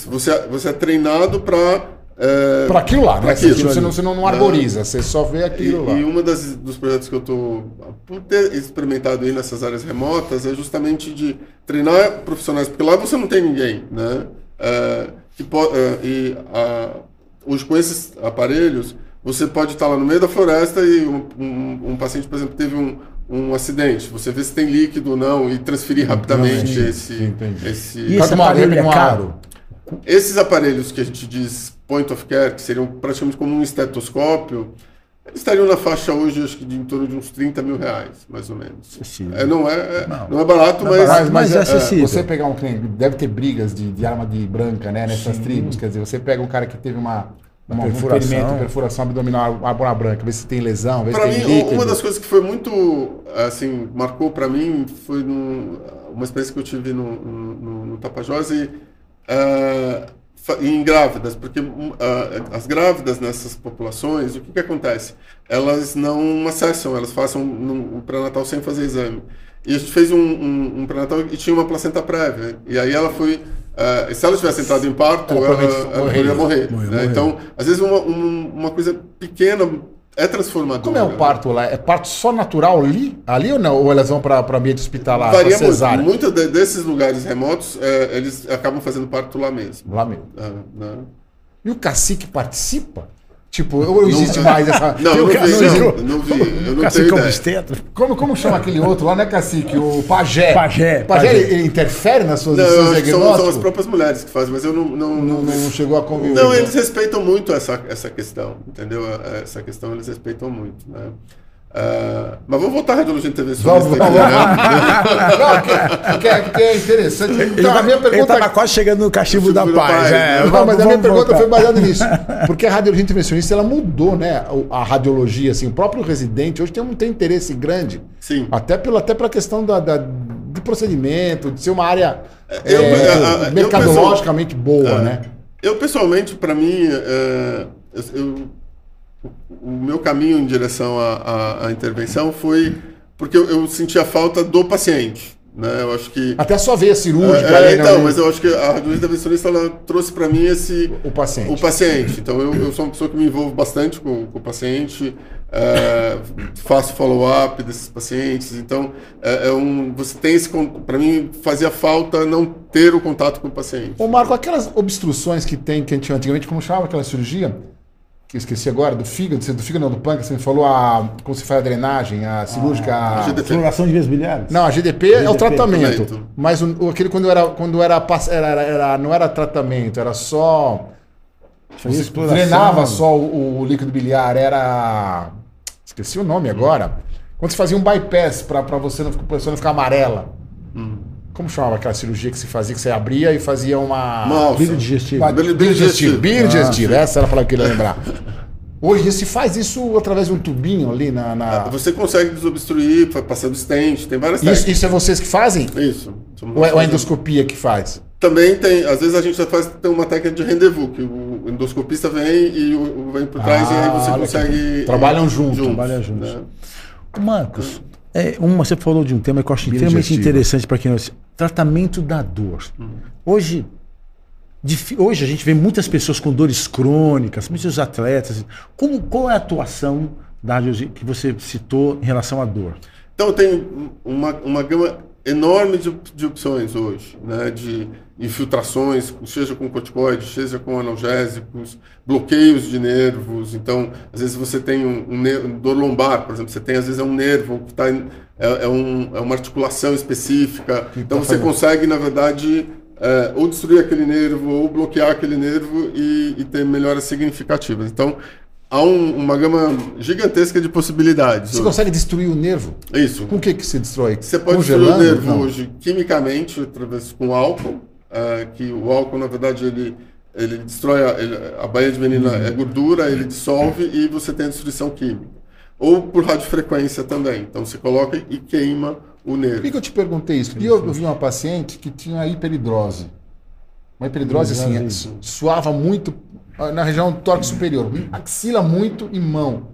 você é treinado para é, para aquilo lá, né? Aquilo, você, não, você não, não arboriza, é, você só vê aquilo e, lá. E um dos projetos que eu estou por ter experimentado aí nessas áreas remotas é justamente de treinar profissionais, porque lá você não tem ninguém, né? É, que pode, é, e a, hoje com esses aparelhos você pode estar lá no meio da floresta e um, um, um paciente, por exemplo, teve um, um acidente. Você vê se tem líquido ou não e transferir rapidamente entendi, esse, entendi. esse. E esse aparelho é caro? Esses aparelhos que a gente diz point of care, que seriam praticamente como um estetoscópio, estariam na faixa hoje, acho que de em torno de uns 30 mil reais, mais ou menos. É, não, é, é não. não é barato, não é mas, mas, mas, é, é acessível. Você pegar um cliente, deve ter brigas de, de arma de branca, né, nessas Sim. tribos. Quer dizer, você pega um cara que teve uma uma perfuração. perfuração abdominal, a branca, ver se tem lesão, ver pra se tem mim, líquido. Uma das coisas que foi muito, assim, marcou para mim foi no, uma experiência que eu tive no, no, no Tapajós e, uh, em grávidas, porque uh, as grávidas nessas populações, o que, que acontece? Elas não acessam, elas façam o pré-natal sem fazer exame. E a gente fez um, um, um pré-natal e tinha uma placenta prévia. E aí ela foi Uh, se ela tivesse entrado em parto, ela, ela, ela poderia morrer. morrer, né? morrer. Então, às vezes, uma, uma coisa pequena é transformador. Como é o parto lá? É parto só natural ali? Ali ou não? Ou elas vão para ambiente hospitalar? Varia muito. cesárea? Muito de- desses lugares remotos, é, eles acabam fazendo parto lá mesmo. Lá mesmo. Ah, né? E o cacique participa? Tipo, ou existe mais essa. Não, eu não vi, não não, não vi, eu não Cacique tenho como ideia. Como, como chama aquele outro lá, não é cacique? O pajé. Pajé, Pajé, pajé. Ele, ele interfere nas suas Não, que são, são as próprias mulheres que fazem, mas eu não... Não, Não, não, não chegou a conviver. Não, eles respeitam muito essa, essa questão, entendeu? Essa questão eles respeitam muito, né? Ah, mas vamos voltar à radiologia intervencionista Vamos, vamos. né? Não, porque, porque é- porque é interessante. Então, a minha ele pergunta tava quase chegando no cachimbo da paz. paz, é, né? Não, vamos- mas a minha pergunta voltar. foi baseada nisso. Porque a radiologia intervencionista ela mudou, né? O- A radiologia, assim, o próprio residente hoje tem um tem interesse grande. Sim. Até pela, até pela questão da, da- de procedimento, de ser uma área Eu- é, mercadologicamente boa, É. né? Eu, pessoalmente, para mim, é, eu- eu- o meu caminho em direção à, à- à intervenção foi porque eu, eu sentia falta do paciente. Né? Eu acho que. Até a sua veia cirúrgica. É, ali, né? então, mas eu acho que a radiologia intervencionista ela trouxe para mim esse. O paciente. O paciente. Então, eu, eu sou uma pessoa que me envolvo bastante com, com o paciente, é, faço follow-up desses pacientes. Então, é, é um, você tem esse. Para mim, fazia falta não ter o contato com o paciente. Ô, Marco, aquelas obstruções que tem, que a gente antigamente, como chamava aquela cirurgia? Que eu esqueci agora, do fígado, do fígado não, do pâncreas, você me falou a, como se faz a drenagem, a cirúrgica. a a- GDP. Floração de vias biliares? Não, a GDP, é o GDP, tratamento. tratamento. Mas o, aquele quando era, quando era, era, era- era- não era tratamento, era só. Fazia Você exploração. drenava só o, o líquido biliar, era. Esqueci o nome agora. Quando você fazia um bypass para você não, a pessoa não ficar amarela. Como chamava aquela cirurgia que se fazia, que você abria e fazia uma. Alça. Bílio digestivo. Bílio digestivo. digestivo. Bílio Ah, digestivo. Essa era a palavra que eu queria lembrar. Hoje se faz isso através de um tubinho ali na. na- Você consegue desobstruir, passando stent, tem várias Isso, técnicas. isso é vocês que fazem? Isso. Ou é, é a nós. endoscopia que faz? Também tem, às vezes a gente já faz tem uma técnica de rendezvous, que o endoscopista vem e o, vem por trás e aí você Ah, consegue. que- trabalham junto, trabalham juntos. né? Marcos, é, uma, você falou de um tema que eu acho extremamente digestivo. interessante para quem não tratamento da dor. Hoje, difi- hoje a gente vê muitas pessoas com dores crônicas, muitos atletas. Como, qual é a atuação da que você citou em relação à dor? Então tem uma, uma gama enorme de, de opções hoje, né? De infiltrações, seja com corticoides, seja com analgésicos, bloqueios de nervos. Então, às vezes você tem um, um dor lombar, por exemplo, você tem às vezes é um nervo que está é, é, um, é uma articulação específica. Então tá você fazendo? consegue, na verdade, é, ou destruir aquele nervo ou bloquear aquele nervo e, e ter melhoras significativas. Então há um- uma gama gigantesca de possibilidades. Você hoje. consegue destruir o nervo? Isso. Com o que, que se destrói? Você pode destruir o Congelando? nervo Não. hoje quimicamente, através com álcool, ah, que o álcool, na verdade, ele, ele destrói, a, ele- a baía de menina Uhum. é gordura, ele dissolve e você tem a destruição química. Ou por radiofrequência também. Então você coloca e queima o Por nervo. que, que eu te perguntei isso? Porque eu, eu vi uma paciente que tinha hiperidrose. Uma hiperidrose assim, suava muito na região do tórax superior, axila muito e mão.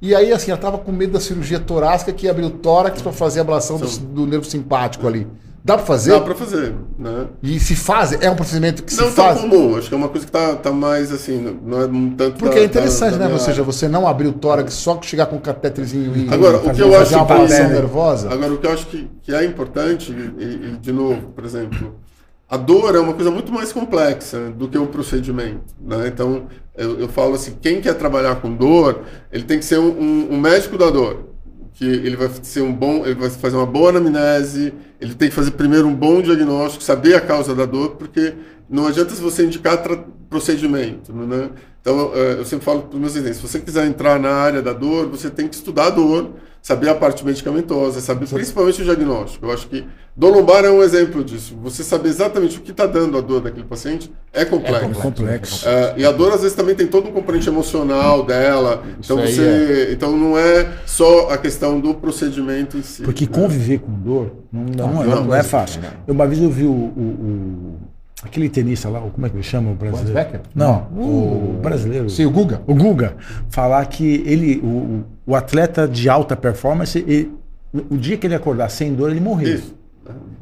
E aí, assim, ela estava com medo da cirurgia torácica que ia abrir o tórax para fazer a ablação do, do nervo simpático ali. Dá para fazer? Dá para fazer, né? E se faz? É um procedimento que Não se tão faz? comum, acho que é uma coisa que tá, tá mais assim, não é tanto Porque da- é interessante, da- da né? Ou seja, você não abrir o tórax só chegar com um catéterzinho e Agora, o fazer, que eu fazer acho uma ablação importante- nervosa. Agora, o que eu acho que, que é importante, e, e, de novo, por exemplo, a dor é uma coisa muito mais complexa do que o procedimento. Né? Então, eu, eu falo assim, quem quer trabalhar com dor, ele tem que ser um, um- um médico da dor. Que ele vai ser um bom, ele vai fazer uma boa anamnese, ele tem que fazer primeiro um bom diagnóstico, saber a causa da dor, porque não adianta você indicar procedimento, né? Então, eu sempre falo para os meus residentes, se você quiser entrar na área da dor, você tem que estudar a dor, saber a parte medicamentosa, saber principalmente o diagnóstico. Eu acho que dor lombar é um exemplo disso. Você saber exatamente o que está dando a dor daquele paciente é complexo. Complexo. Eh, e a dor às vezes também tem todo um componente emocional dela. Isso Então você, então não é só a questão do procedimento em si. Porque né? conviver com dor não, não, Não, é- não é é fácil. Eu, uma vez eu vi o, o- o- aquele tenista lá, o- como é que ele chama o brasileiro? Becker? Não, o, brasileiro. Sim, o Guga. O Guga falar que ele, o, o- o atleta de alta performance, ele- o dia que ele acordar sem dor, ele morreu. Isso.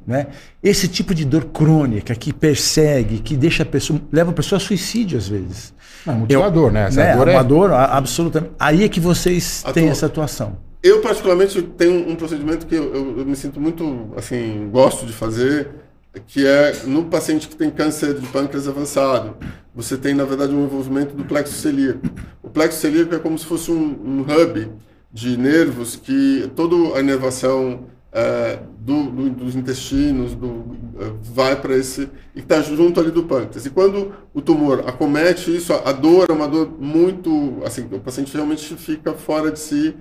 Né? Esse tipo de dor crônica que persegue, que deixa a pessoa, leva a pessoa a suicídio às vezes. Não, é motivador, né? Essa né? dor é é... uma dor absolutamente. Aí é que vocês Atua- têm essa atuação. Eu, particularmente, tenho um procedimento que eu, eu- eu me sinto muito, assim, gosto de fazer, que é no paciente que tem câncer de pâncreas avançado. Você tem, na verdade, um envolvimento do plexo celíaco. O plexo celíaco é como se fosse um, um hub de nervos que toda a inervação eh, do- do- dos intestinos do, eh, vai para esse... e está junto ali do pâncreas. E quando o tumor acomete isso, a, a dor é uma dor muito... assim, o paciente realmente fica fora de si,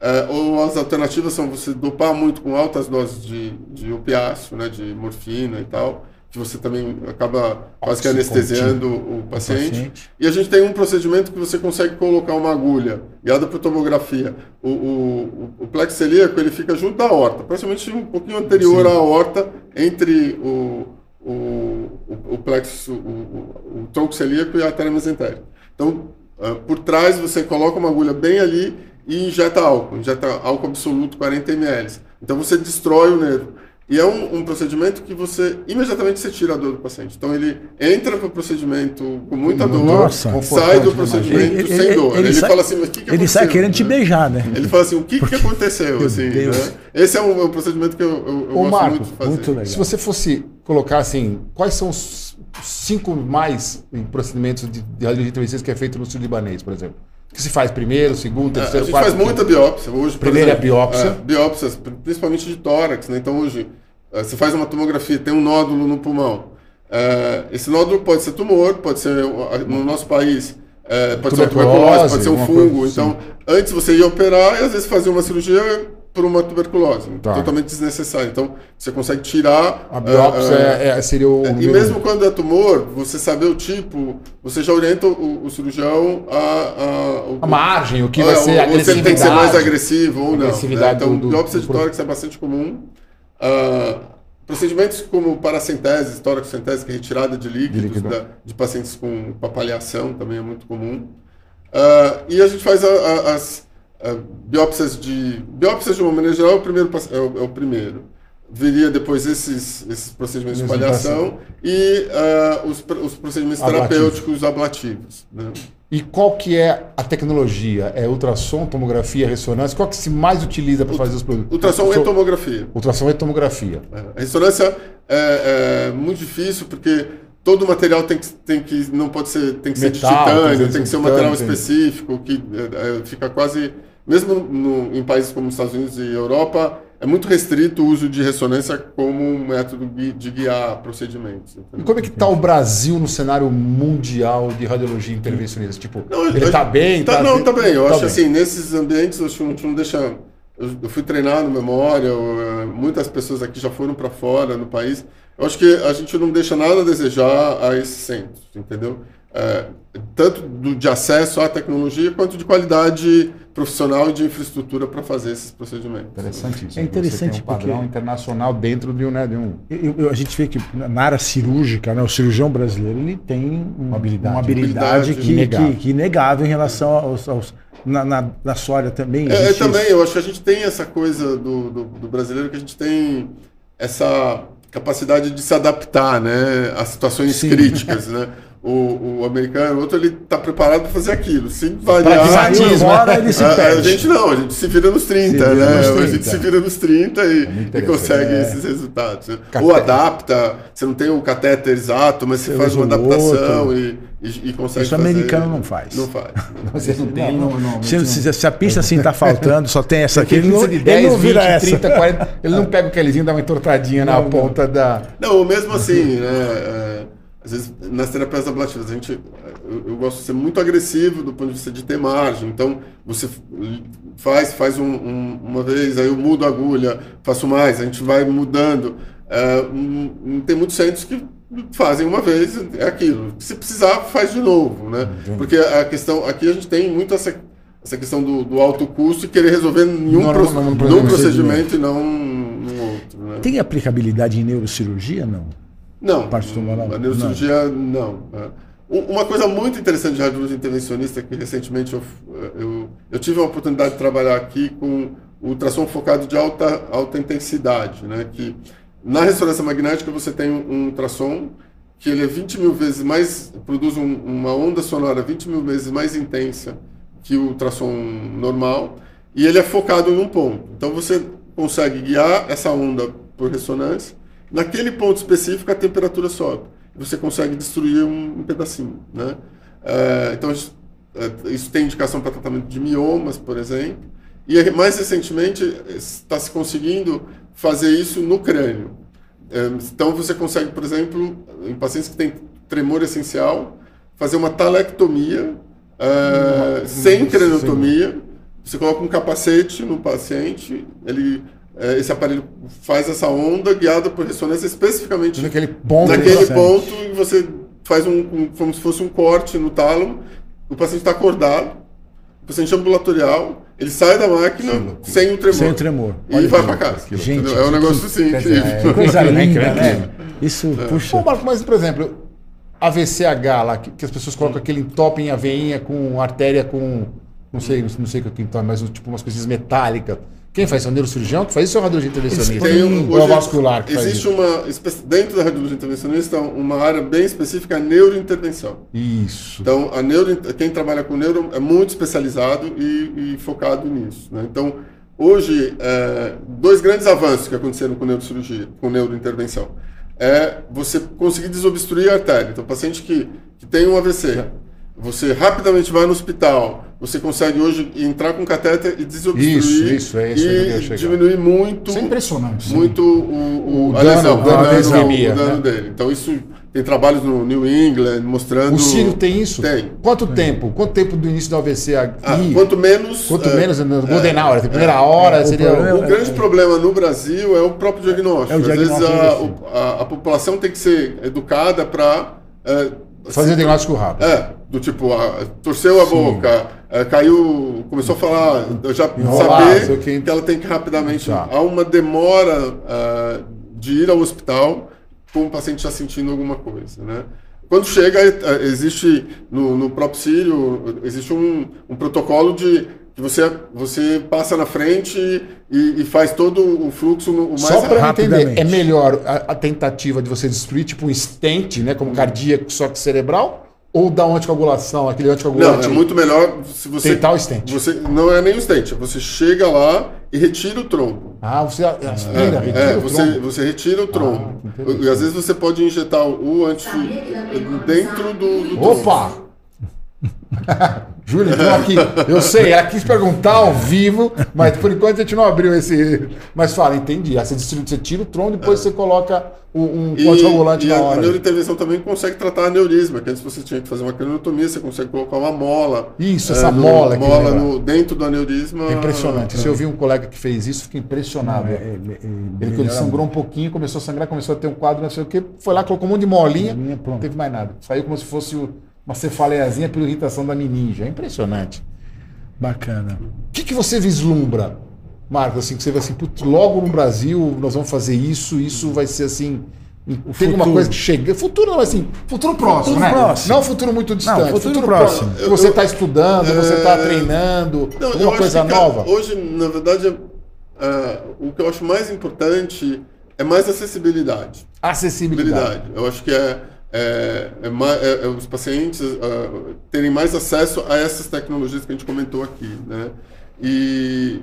é, ou as alternativas são você dopar muito com altas doses de, de opiáceo, né, de morfina e tal, que você também acaba quase que anestesiando o paciente. paciente. E a gente tem um procedimento que você consegue colocar uma agulha guiada por tomografia. O, o, o- plexo celíaco ele fica junto da aorta, praticamente um pouquinho anterior à aorta, entre o, o, o, o plexo, o, o, o tronco celíaco e a artéria mesentérica. Então, ah, por trás você coloca uma agulha bem ali e injeta álcool, injeta álcool absoluto 40 ml. Então você destrói o nervo. E é um, um procedimento que você imediatamente você tira a dor do paciente. Então ele entra para o procedimento com muita dor, Nossa. sai do procedimento Ele- sem ele- dor. ele Ele, sai- fala assim, mas o que, que Ele sai aconteceu, querendo te né? beijar, né? Ele fala assim, o que, que aconteceu? Assim, né? Esse é um, é um procedimento que eu, eu, eu Ô, gosto Marco, muito de fazer. muito legal. Se você fosse colocar assim, quais são os cinco mais procedimentos de, de radiologia intervencionista que é feito no sul libanês, por exemplo? Que se faz primeiro, segundo, É, terceiro, a gente quarto? faz muita biópsia. Hoje, é exemplo, biópsia. é, biópsias, pri- principalmente de tórax. Né? Então, hoje, é, você faz uma tomografia, tem um nódulo no pulmão. É, esse nódulo pode ser tumor, pode ser, no nosso país, é, pode ser uma Tuberculose, pode ser um fungo. coisa assim. Então, antes você ia operar e às vezes fazia uma cirurgia por uma tuberculose, Tá. totalmente desnecessária. Então, você consegue tirar... A biópsia é, é, é- seria o. é, E mesmo quando é tumor, você saber o tipo, você já orienta o, o cirurgião a, a, o- a margem, o que vai ser ou- ou se ele tem que ser mais agressivo ou não. Né? Então, do- do- biópsia de do- tórax é bastante comum. Ah, procedimentos como paracentese, tórax-centese, que é retirada de líquidos líquido. da- de pacientes com papalhação, também é muito comum. Ah, e a gente faz a- a- as ah, biópsias de... Biópsias, de uma maneira geral, é o primeiro. É o, é o primeiro. Viria depois esses, esses procedimentos de Mesmo palhação e ah, os, os procedimentos Ablativo. terapêuticos ablativos. Né? E qual que é a tecnologia? É ultrassom, tomografia, ressonância? Qual que se mais utiliza para fazer os produtos? Ultrassom Ultrassom- e tomografia. Ultrassom e tomografia. A ressonância é, é muito difícil porque todo material tem que, tem que não pode ser tem que Metal, ser de titânio, tem que tem que ser um material específico que é, é, fica quase mesmo no- em países como os Estados Unidos e Europa é muito restrito o uso de ressonância como um método de guiar procedimentos. E entendeu? como é que está o Brasil no cenário mundial de radiologia intervencionista? Tipo, Não, ele está bem? Tá, não, tá bem. Eu Tá acho bem. assim, nesses ambientes, eu acho não, deixa. Eu, fui treinar no memória, eu, eh, muitas pessoas aqui já foram para fora no país. Eu acho que a gente não deixa nada a desejar a esses centros, entendeu? É, tanto do, de acesso à tecnologia quanto de qualidade profissional e de infraestrutura para fazer esses procedimentos. Interessantíssimo. É interessante Você tem um padrão porque- internacional dentro de um, né, de um... Eu- eu- a gente vê que na área cirúrgica, né, o cirurgião brasileiro ele tem um- Uma habilidade. uma habilidade Habilidade que, inegável. que, que inegável em relação aos, aos- na, na, na sua área também. É, existe também, isso. eu acho que a gente tem essa coisa do, do, do brasileiro que a gente tem essa capacidade de se adaptar né, a situações Sim. críticas. Né? O, o americano, o outro, ele está preparado para fazer aquilo. Se variar. Pragmatismo, fora, ele se a, a gente não, a gente se vira nos 30, vira né? nos A 30. gente se vira nos 30 e, muito e consegue É. esses resultados. né? Ou adapta, você não tem o catéter exato, mas você Você faz uma o adaptação e, e, e consegue Isso fazer. americano não faz. Não faz. Você não tem... Não, Não, não, se, não- se- se a pista assim tá faltando, só tem essa aqui, Ele ele não, de ele 10, não 20, vira essa. 30, 40. Ele não pega o calizinho e dá uma entortadinha na Não, não. ponta da. Não, mesmo assim, né? Às vezes, nas terapias ablativas, a gente, eu, eu gosto de ser muito agressivo do ponto de vista de ter margem. Então, você faz, faz um- um- uma vez, aí eu mudo a agulha, faço mais, a gente vai mudando. É, hum, tem muitos centros que fazem uma vez, é aquilo. Se precisar, faz de novo, né? Porque a questão, aqui a gente tem muito essa, essa questão do, do alto custo e querer resolver em um Não, pro- não, não, não, num procedimento. e não num outro, né? Tem aplicabilidade em neurocirurgia, não? Não, Parte tumoral? a neurocirurgia não. É. U- Uma coisa muito interessante de radiologia intervencionista que recentemente eu, eu, eu tive a oportunidade de trabalhar aqui com o ultrassom focado de alta, alta intensidade, né? que Na ressonância magnética você tem um ultrassom que ele é 20 mil vezes mais, produz um, uma onda sonora 20 mil vezes mais intensa que o ultrassom normal, e ele é focado em um ponto. Então você consegue guiar essa onda por ressonância, naquele ponto específico a temperatura sobe. Você consegue destruir um, um pedacinho. Né? É, então é, isso tem indicação para tratamento de miomas, por exemplo, e mais recentemente está se conseguindo fazer isso no crânio. É, então você consegue, por exemplo, em pacientes que têm tremor essencial, fazer uma talectomia uh, sem craniotomia. Você coloca um capacete no paciente, ele uh, esse aparelho faz essa onda guiada por ressonância especificamente naquele ponto, naquele ponto e você faz um, um, como se fosse um corte no tálamo. O paciente está acordado, o paciente ambulatorial, ele sai da máquina sem o tremor. Sem o tremor. E Olha vai para casa. Gente, é um negócio assim. É, que coisa linda, né? Isso, é. puxa. Bom, Marco, mas, por exemplo, AVCH lá, que, que as pessoas colocam aquele entope em aveinha com artéria com. Não sei, não sei o que é entope, mas tipo umas coisinhas metálicas. Quem faz? É o neurocirurgião que faz isso ou é o radiologia intervencionista? Tem um, ou vascular que Existe uma, dentro da radiologia intervencionista, uma área bem específica, a neurointervenção. Isso. Então, a neuro, quem trabalha com neuro é muito especializado e, e focado nisso. Né? Então, hoje, é, dois grandes avanços que aconteceram com neurocirurgia, com neurointervenção, é você conseguir desobstruir a artéria. Então, paciente que, que tem um AVC, você rapidamente vai no hospital, você consegue hoje entrar com catéter e desobstruir isso, isso, é isso e diminuir muito, isso é impressionante, muito o, o, o, a lesão, o dano, a lesão, o dano né? dele. Então isso tem trabalhos no New England mostrando. O Círio tem isso? Tem. Quanto tem. tempo? Quanto tempo do início do AVC? Ah, quanto menos. Quanto é, menos, no Golden é, Hour, a primeira é, hora é, seria. O, problema, o grande problema no Brasil é o próprio diagnóstico. É o diagnóstico Às vezes a, a, a, população tem que ser educada para. É, Fazer diagnóstico rápido. É, do tipo, a, torceu a Sim. boca, é, caiu, começou a falar, já Enrolar, saber que... que ela tem que rapidamente. Tá. Há uma demora uh, de ir ao hospital com o paciente já sentindo alguma coisa, né? Quando chega, é, existe no, no próprio Sírio, existe um, um protocolo de que você, você passa na frente e, e faz todo o fluxo o mais Só para entender, é melhor a, a, tentativa de você destruir tipo um stent, né, como cardíaco, só que cerebral, ou dar uma anticoagulação, aquele anticoagulante? Não, é muito melhor se você... Tentar o stent. Você, não é nem o stent, você chega lá e retira o trombo. Ah, você aspira, é, retira é, o você, trombo. Você retira o trombo. Ah, e às vezes você pode injetar o anti dentro do, do Opa! Júlio entrou aqui. Eu sei, ela quis perguntar ao vivo, mas por enquanto a gente não abriu esse. Mas fala, entendi. Você, você tira o tronco, depois é. você coloca um, um anticoagulante na hora. A neurointervenção também consegue tratar aneurisma, que antes você tinha que fazer uma craniotomia, você consegue colocar uma mola. Isso, essa é, no, mola. Mola no, dentro do aneurisma. É impressionante. É. Se eu vi um colega que fez isso, fiquei impressionado. Não, é, é, é ele, ele sangrou um pouquinho, começou a sangrar, começou a ter um quadro, não sei o quê. Foi lá, colocou um monte de molinha, não teve mais nada. Saiu como se fosse o uma cefaleiazinha pela irritação da meninge. É impressionante. Bacana. O que, que você vislumbra, Marcos, assim, que você vê assim, logo no Brasil nós vamos fazer isso, isso vai ser assim. O tem alguma coisa que chega. Futuro não, assim, futuro próximo, futuro né? Próximo. Não futuro muito distante. Não, futuro, futuro próximo. próximo. Você está estudando, é... você está treinando, não, alguma coisa nova. Hoje, na verdade, uh, o que eu acho mais importante é mais acessibilidade. Acessibilidade. Eu acho que é é, é, é, é, os pacientes uh, terem mais acesso a essas tecnologias que a gente comentou aqui. Né? E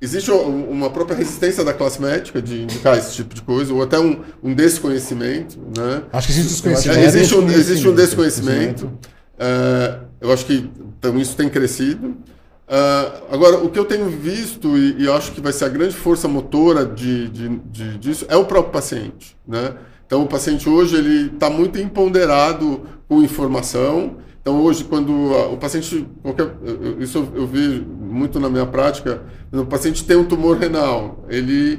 existe uma própria resistência da classe médica de indicar esse tipo de coisa, ou até um, um desconhecimento. Né? Acho que existe desconhecimento. É, existe, um, existe um desconhecimento. Eu acho que então, isso tem crescido. Uh, agora, o que eu tenho visto, e, e acho que vai ser a grande força motora de, de, de, disso, é o próprio paciente. Né? Então, o paciente hoje ele está muito empoderado com informação. Então, hoje, quando o paciente, qualquer, isso eu vi muito na minha prática, o paciente tem um tumor renal, ele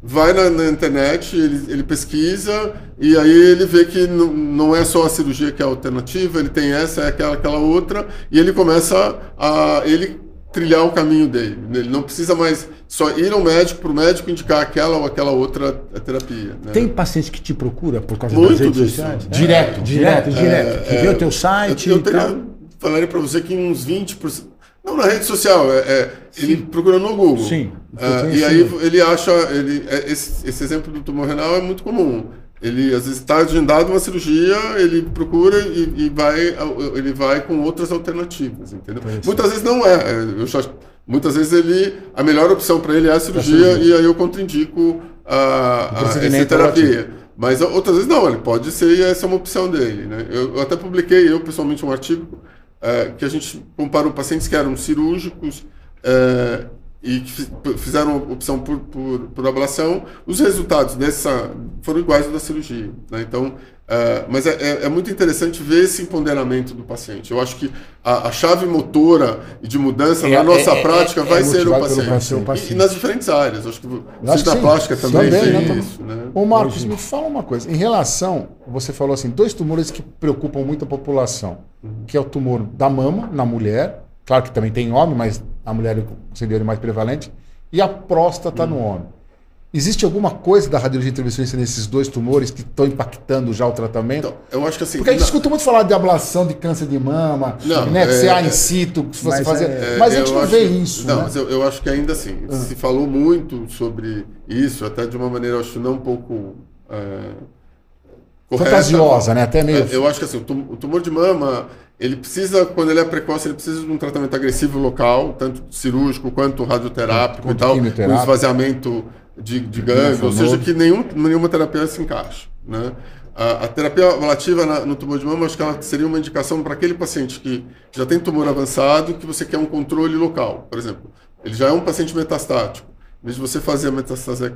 vai na, na internet, ele, ele, pesquisa e aí ele vê que não, é só a cirurgia que é a alternativa, ele tem essa, é aquela, aquela outra, e ele começa a ele trilhar o caminho dele. Ele não precisa mais só ir ao médico para o médico indicar aquela ou aquela outra terapia. Né? Tem paciente que te procura por causa Muito das redes disso. sociais? Direto, direto, direto. É, que vê o teu site. Eu, eu teria, falaria para você que uns 20%. Não, na rede social. É, é ele procura no Google. Sim. Uh, e aí ele acha. Ele, é, esse, esse exemplo do tumor renal é muito comum. Ele às vezes está agendado uma cirurgia, ele procura e, e, vai, ele vai com outras alternativas, entendeu? Muitas vezes não é. Eu já, muitas vezes ele a melhor opção para ele é a cirurgia, e aí eu contraindico a, a essa terapia. Mas outras vezes não, ele pode ser e essa é uma opção dele. Né? Eu, eu até publiquei, eu pessoalmente, um artigo é, que a gente comparou pacientes que eram cirúrgicos é, e que fizeram opção por, por, por, ablação, os resultados dessa foram iguais aos da cirurgia. Né? Então, é, mas é, é, é, muito interessante ver esse empoderamento do paciente. Eu acho que a, a chave motora de mudança na nossa prática vai ser o paciente. paciente. E, e, nas diferentes áreas. Acho que o da plástica também, também tem né? isso. Né? Ô Marcos, me fala uma coisa. Em relação, você falou assim, dois tumores que preocupam muito a população, uhum. que é o tumor da mama na mulher, claro que também tem homem, mas a mulher seria o mais prevalente, e a próstata no homem. Existe alguma coisa da radiologia intervencionista nesses dois tumores que estão impactando já o tratamento? Então, eu acho que assim. Porque a gente não... escuta muito falar de ablação de câncer de mama, não, né? É, CA in situ, que você fazer. É, mas a gente não vê isso. Não, né? mas eu, eu, acho que ainda assim. Ah. Se falou muito sobre isso, até de uma maneira, eu acho não um pouco. É, correta, Fantasiosa, né? Até. É, eu acho que assim, o tumor de mama ele precisa, quando ele é precoce, ele precisa de um tratamento agressivo local, tanto cirúrgico quanto radioterápico quanto e tal, com esvaziamento de, de gangue, ou seja, que nenhum, nenhuma terapia se encaixa. Né? A, a terapia ablativa na, no tumor de mama, acho que ela seria uma indicação para aquele paciente que já tem tumor avançado, que você quer um controle local. Por exemplo, ele já é um paciente metastático. Em vez de você fazer a metastase,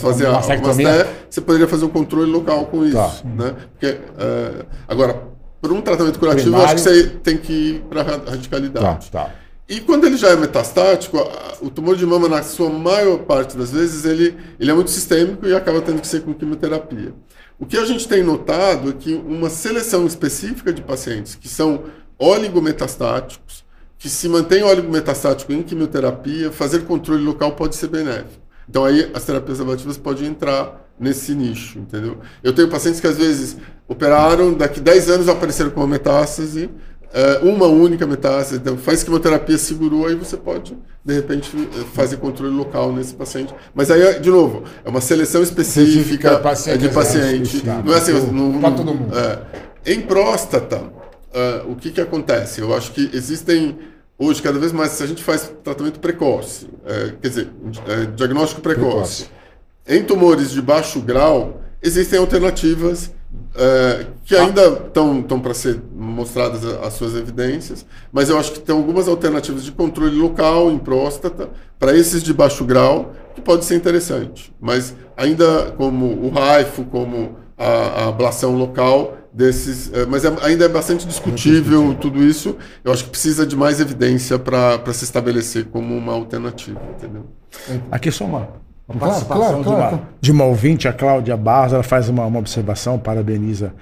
fazer a masté, você poderia fazer um controle local com isso. Tá. Né? Porque, uh, agora, por um tratamento curativo, Primário. eu acho que você tem que ir para a radicalidade. Tá, tá. E quando ele já é metastático, o tumor de mama, na sua maior parte das vezes, ele, ele é muito sistêmico e acaba tendo que ser com quimioterapia. O que a gente tem notado é que uma seleção específica de pacientes que são oligometastáticos, que se mantém oligometastático em quimioterapia, fazer controle local pode ser benéfico. Então aí as terapias ablativas podem entrar nesse nicho, entendeu? Eu tenho pacientes que às vezes operaram, daqui 10 anos apareceram com uma metástase, uma única metástase, então faz quimioterapia, segurou, aí você pode, de repente, fazer controle local nesse paciente. Mas aí, de novo, é uma seleção específica paciente, de paciente. Não é assim, para todo mundo. É, em próstata, uh, o que, que acontece? Eu acho que existem hoje cada vez mais se a gente faz tratamento precoce, é, quer dizer, é, diagnóstico precoce, precoce, em tumores de baixo grau, existem alternativas é, que ainda estão para ser mostradas as suas evidências, mas eu acho que tem algumas alternativas de controle local em próstata para esses de baixo grau que pode ser interessante. Mas ainda como o raifo, como a, a ablação local desses, é, mas é, ainda é bastante discutível tudo isso. Eu acho que precisa de mais evidência para se estabelecer como uma alternativa, entendeu? Aqui só uma claro, claro, de, uma, de uma ouvinte, a Cláudia Barros, ela faz uma, uma observação, parabeniza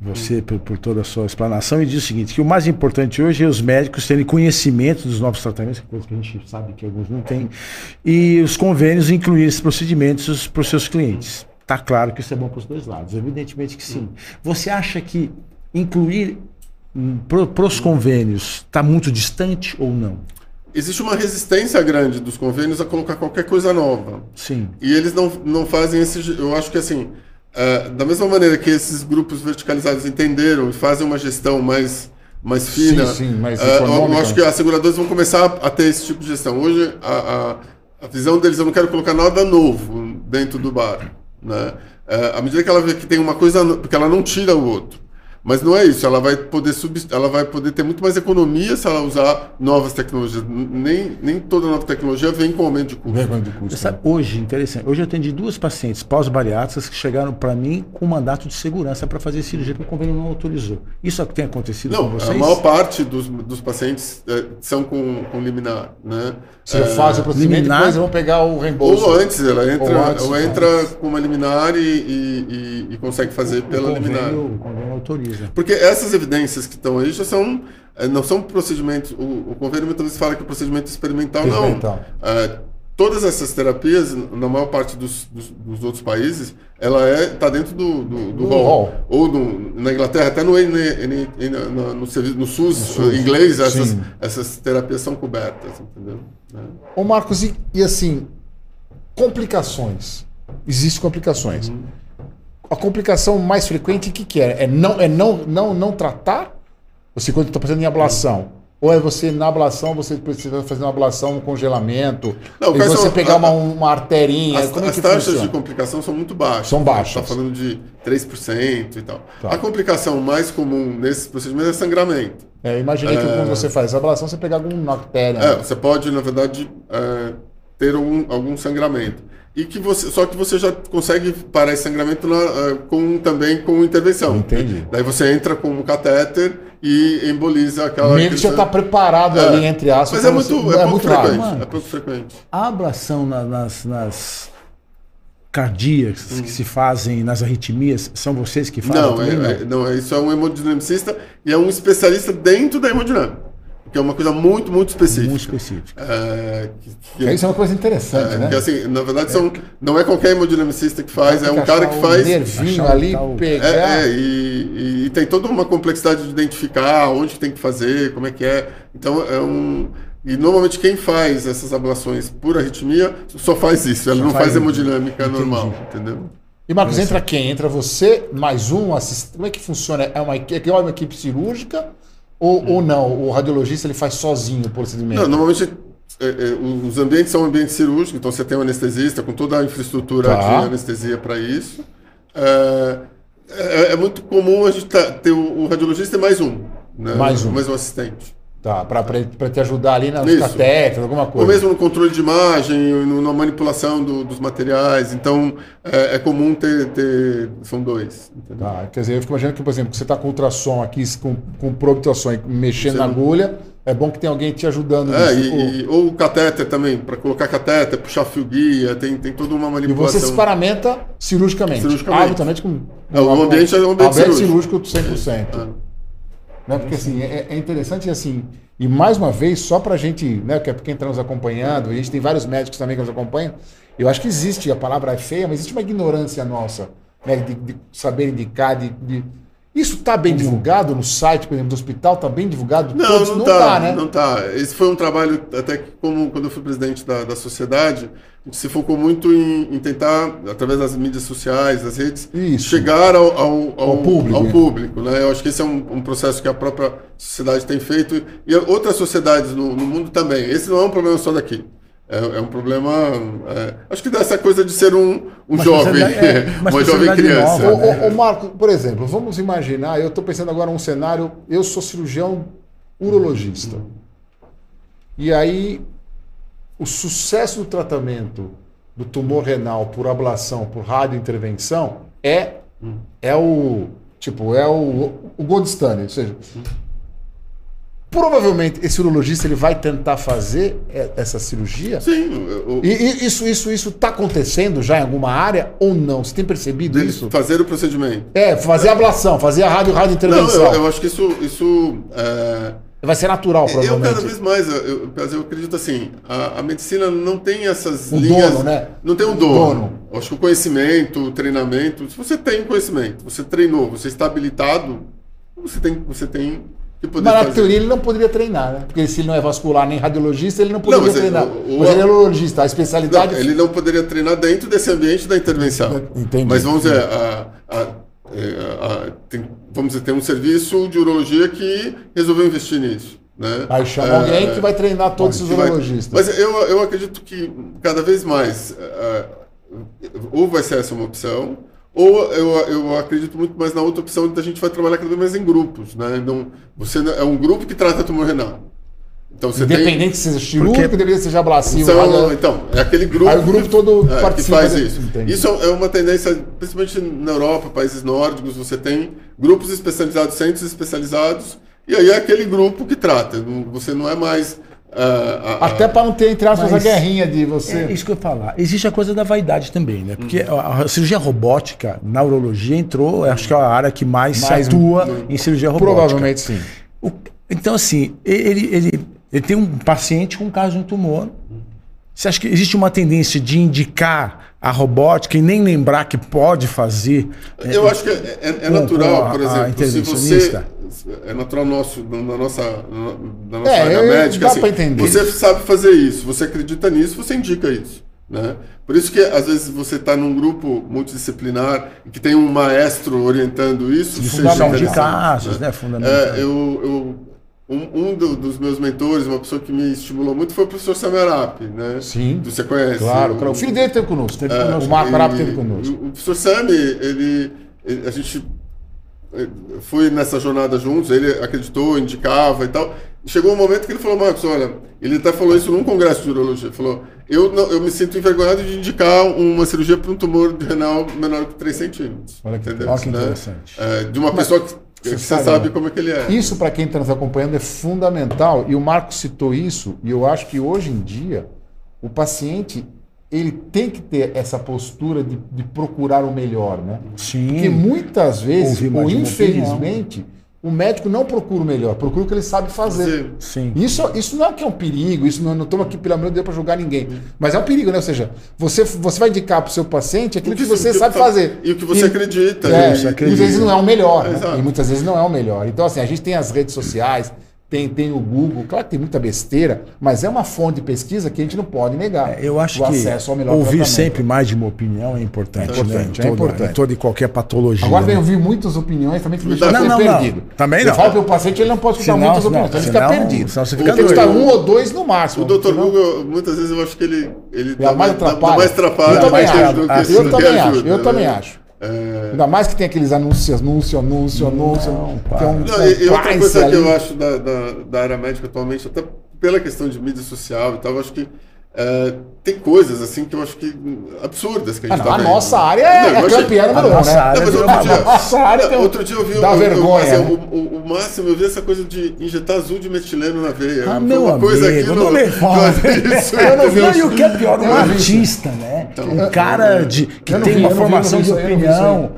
você por, por, toda a sua explanação e diz o seguinte, que o mais importante hoje é os médicos terem conhecimento dos novos tratamentos, coisa que a gente sabe que alguns não têm, e os convênios incluir esses procedimentos para os seus clientes. Está claro que isso é bom para os dois lados, evidentemente que sim. Você acha que incluir hum, para os convênios está muito distante ou não? Existe uma resistência grande dos convênios a colocar qualquer coisa nova. Sim. E eles não, não fazem esse. Eu acho que assim, uh, da mesma maneira que esses grupos verticalizados entenderam e fazem uma gestão mais, mais fina, sim, sim, mais uh, eu acho que as seguradoras vão começar a ter esse tipo de gestão. Hoje, a, a, a visão deles, eu não quero colocar nada novo dentro do bar. Né? Uh, à medida que ela vê que tem uma coisa, porque ela não tira o outro. Mas não é isso, ela vai poder sub, ela vai poder ter muito mais economia se ela usar novas tecnologias. Nem, nem toda nova tecnologia vem com aumento de custo. Vem de custo. Sabe, né? hoje, interessante, hoje eu atendi duas pacientes pós-bariátricas que chegaram para mim com mandato de segurança para fazer cirurgia que o convênio não autorizou. Isso é o que tem acontecido não, com vocês? A maior parte dos, dos pacientes é, são com, com liminar, né? Você é, faz o procedimento liminar, depois vão pegar o reembolso. Ou antes, ela entra, ou antes, ou entra com uma liminar e, e, e, e consegue fazer o, pela convênio, liminar. O convênio autoriza. Porque essas evidências que estão aí já são eh, não são procedimentos. O, o convênio muitas vezes fala que o procedimento experimental, experimental. não. É, todas essas terapias, na maior parte dos, dos, dos outros países, ela é está dentro do, do, do hall. hall. Ou no, na Inglaterra, até no, N, N, N, no, no, serviço, no SUS, SUS inglês, essas, essas terapias são cobertas, entendeu? É. Ô Marcos, e, e, assim, complicações. Existem complicações. Uhum. A complicação mais frequente, o que, que é? É não, é não, não, não tratar? Você quando está pensando em ablação. Uhum ou é você, na ablação, você precisa fazer uma ablação, um congelamento? Não, e você são, pegar uma, uma arterinha? As, como é as taxas funciona? de complicação são muito baixas. São baixas. Está falando de 3% e tal. Tá. A complicação mais comum nesses procedimentos é sangramento. É, imaginei é... que quando você faz a ablação, você pegar alguma artéria. É, né? você pode, na verdade, é, ter algum, algum sangramento e que você só que você já consegue parar esse sangramento na, uh, com também com intervenção. Entendi. Daí você entra com um catéter e emboliza aquela. Meio que já está preparado é. ali entre aspas. Mas é muito, você, é, é, muito frequente. Mano, é pouco frequente. A ablação na, nas, nas cardíacas hum. que se fazem nas arritmias são vocês que fazem? Não, também, é, não? não, isso é um hemodinamicista e é um especialista dentro da hemodinâmica que é uma coisa muito, muito específica. Muito específica. É, que, que, isso é uma coisa interessante, é, né? Que, assim, na verdade, são, não é qualquer hemodinamicista que faz, é um cara que faz... nervinho ali, pegar... É, é e, e, e, tem toda uma complexidade de identificar onde tem que fazer, como é que é. Então, é um... E normalmente quem faz essas ablações por arritmia só faz isso, ela só não faz, faz hemodinâmica Entendi. normal, entendeu? E Marcos, entra quem? Entra você, mais um assistente. Como é que funciona? É uma, é uma equipe cirúrgica ou, hum. ou não? O radiologista ele faz sozinho o procedimento? Não, normalmente é, é, os ambientes são ambientes cirúrgicos, então você tem um anestesista com toda a infraestrutura tá. de anestesia para isso. É, é, é, muito comum a gente tá, ter o, o radiologista e mais um. Né? Mais um. Mais um assistente. Tá, para te ajudar ali nas catéteres, alguma coisa. Ou mesmo no controle de imagem, no, na manipulação do, dos materiais. Então, é, é comum ter, ter, São dois. Entendeu? Tá, quer dizer, eu fico imaginando que, por exemplo, você está com ultrassom aqui, com, com probe mexendo você na não... agulha, é bom que tem alguém te ajudando é, nisso. E, e, ou o catéter também, para colocar catéter, puxar fio guia, tem, tem toda uma manipulação. E você se paramenta cirurgicamente. Cirurgicamente. Com. É, o ambiente é um ambiente cirúrgico. cirúrgico 100%. É. Né? Porque assim, é, é interessante assim, e mais uma vez, só para a gente, né, que é quem está nos acompanhando, a gente tem vários médicos também que nos acompanham, eu acho que existe, a palavra é feia, mas existe uma ignorância nossa, né, de, de saber indicar, de, de... Isso está bem divulgado no site, por exemplo, do hospital? Está bem divulgado? Não, Todos? não está, tá, né? Não está. Esse foi um trabalho, até que como quando eu fui presidente da, da sociedade, se focou muito em, em, tentar, através das mídias sociais, das redes, Isso. chegar ao, ao, ao, ao, público. Ao público né? Eu acho que esse é um, um, processo que a própria sociedade tem feito e outras sociedades no, no mundo também. Esse não é um problema só daqui. É, é um problema. É, acho que dessa coisa de ser um, um jovem, é, uma jovem criança. Nova, né? o, o, Marco, por exemplo, vamos imaginar, eu estou pensando agora um cenário, eu sou cirurgião urologista. E aí o sucesso do tratamento do tumor renal por ablação, por radiointervenção, é, é o tipo, é o, o gold standard. Ou seja, provavelmente esse urologista ele vai tentar fazer essa cirurgia. Sim. Eu, e, isso isso isso está acontecendo já em alguma área ou não? Você tem percebido isso? Fazer o procedimento. É, fazer a ablação, fazer a rádio radiointervenção. Não, eu, eu acho que isso isso é Vai ser natural, provavelmente. Eu cada vez mais, eu, eu acredito assim, a, a, medicina não tem essas o linhas... Dono, né? Não tem um dono. dono. Acho que o conhecimento, o treinamento, se você tem conhecimento, você treinou, você está habilitado, você tem, você tem na teoria ele não poderia treinar, né? Porque se ele não é vascular nem radiologista, ele não poderia não, treinar. O, o, mas ele é urologista, a especialidade... Não, ele não poderia treinar dentro desse ambiente da intervenção. Entendi. Mas vamos dizer, a, a é, tem, vamos dizer, tem um serviço de urologia que resolveu investir nisso. Né? Aí chama é, alguém que vai treinar todos os urologistas. Vai, mas eu, eu acredito que cada vez mais uh, ou vai ser essa uma opção, ou eu, eu acredito muito mais na outra opção de a gente vai trabalhar cada vez mais em grupos. Né? Então, você é um grupo que trata tumor renal. Então, você Independente tem... se seja cirúrgico, Porque... deveria ser ablasivo. Então, então, é aquele grupo Aí o grupo todo é, que faz isso. Isso é uma tendência, principalmente na Europa, países nórdicos, você tem grupos especializados, centros especializados, e aí é aquele grupo que trata. Você não é mais. Uh, Até para não ter, entre aspas, a guerrinha de você. É isso que eu ia falar. Existe a coisa da vaidade também, né? Porque uhum. a, a, cirurgia robótica na urologia entrou, acho que é a área que mais, mais atua uhum. em cirurgia robótica. Provavelmente sim. O, então, assim, ele, ele ele tem um paciente com um caso de um tumor Você acha que existe uma tendência de indicar a robótica e nem lembrar que pode fazer? Eu acho que é, é- é com- natural, com a- por a exemplo, se intervencionista? você. É natural nosso, na nossa, na nossa É, área médica. dá assim, pra entender. Você sabe fazer isso, você acredita nisso, você indica isso. Né? Por isso que às vezes você está num grupo multidisciplinar e que tem um maestro orientando isso. De fundação de casos, né? Fundamental. É, eu, eu- um, um do- dos meus mentores, uma pessoa que me estimulou muito foi o professor Samerap, né? Sim. Você conhece? Claro, claro. O filho dele teve conosco. Teve conosco. O Marco É, Arap teve conosco. O professor Sami, ele, ele- a gente foi nessa jornada juntos, ele acreditou, indicava e tal. Chegou um momento que ele falou, Marcos, olha, ele até falou isso num congresso de urologia, ele falou, eu, não, eu me sinto envergonhado de indicar uma cirurgia para um tumor renal menor que 3 centímetros. Olha que- entendeu? olha que Né? interessante. É, de uma pessoa que, você sabe, sabe, né? como é que ele é. Isso, para quem está nos acompanhando, é fundamental. E o Marco citou isso, e eu acho que hoje em dia, o paciente ele tem que ter essa postura de, de procurar o melhor, né? Sim. Porque muitas vezes, ou infelizmente, o médico não procura o melhor, procura o que ele sabe fazer. Sim. Isso, isso não é que é um perigo, isso não, não estamos aqui, pelo amor de Deus, para julgar ninguém. Mas é um perigo, né? Ou seja, você, você vai indicar para o seu paciente aquilo que, que- você sabe fazer. e o que você acredita, É, isso, e acredita. às vezes não é o melhor. né? E muitas vezes não é o melhor. Então, assim, a gente tem as redes sociais, tem, tem o Google, claro que tem muita besteira, mas é uma fonte de pesquisa que a gente não pode negar. É, Eu acho o que acesso ao melhor ouvir tratamento. sempre mais de uma opinião é importante. É importante, né? é importante. Toda e qualquer patologia. Agora vem né? ouvir muitas opiniões também que deixa Não, não, não. perdido. Também Eu não. falo para o paciente, ele não pode escutar Senão- muitas não, opiniões, então ele senão- fica perdido. senão você Ele fica tem que escutar um ou dois no máximo. O Dr. senão- Google, muitas vezes eu acho que ele, ele É mais dá- dá atrapalha. mais atrapalha Eu também do que- acho. Eu também acho, É, Ainda mais que tem aqueles anúncios, anúncio, anúncio, anúncio. que é um Não, e, e outra coisa que ali. eu acho da, da, da área médica atualmente, até pela questão de mídia social e tal, eu acho que é, tem coisas assim que eu acho que absurdas que a Ah, gente não, tá a vendo. nossa área é, Não, é eu campeã número a um, nossa né? área Não, mas outro dia, nossa área tem um- outro dia eu vi dá eu- eu- vergonha, assim, né? o, o- o máximo, eu vi essa coisa de injetar azul de metileno na veia. Ah, meu uma coisa amigo, aqui não me fala. Isso, Eu não vi Não, isso. e o que é pior, um Eu não artista, né? um cara de, que eu não tem vi, uma eu não formação eu não de eu não opinião.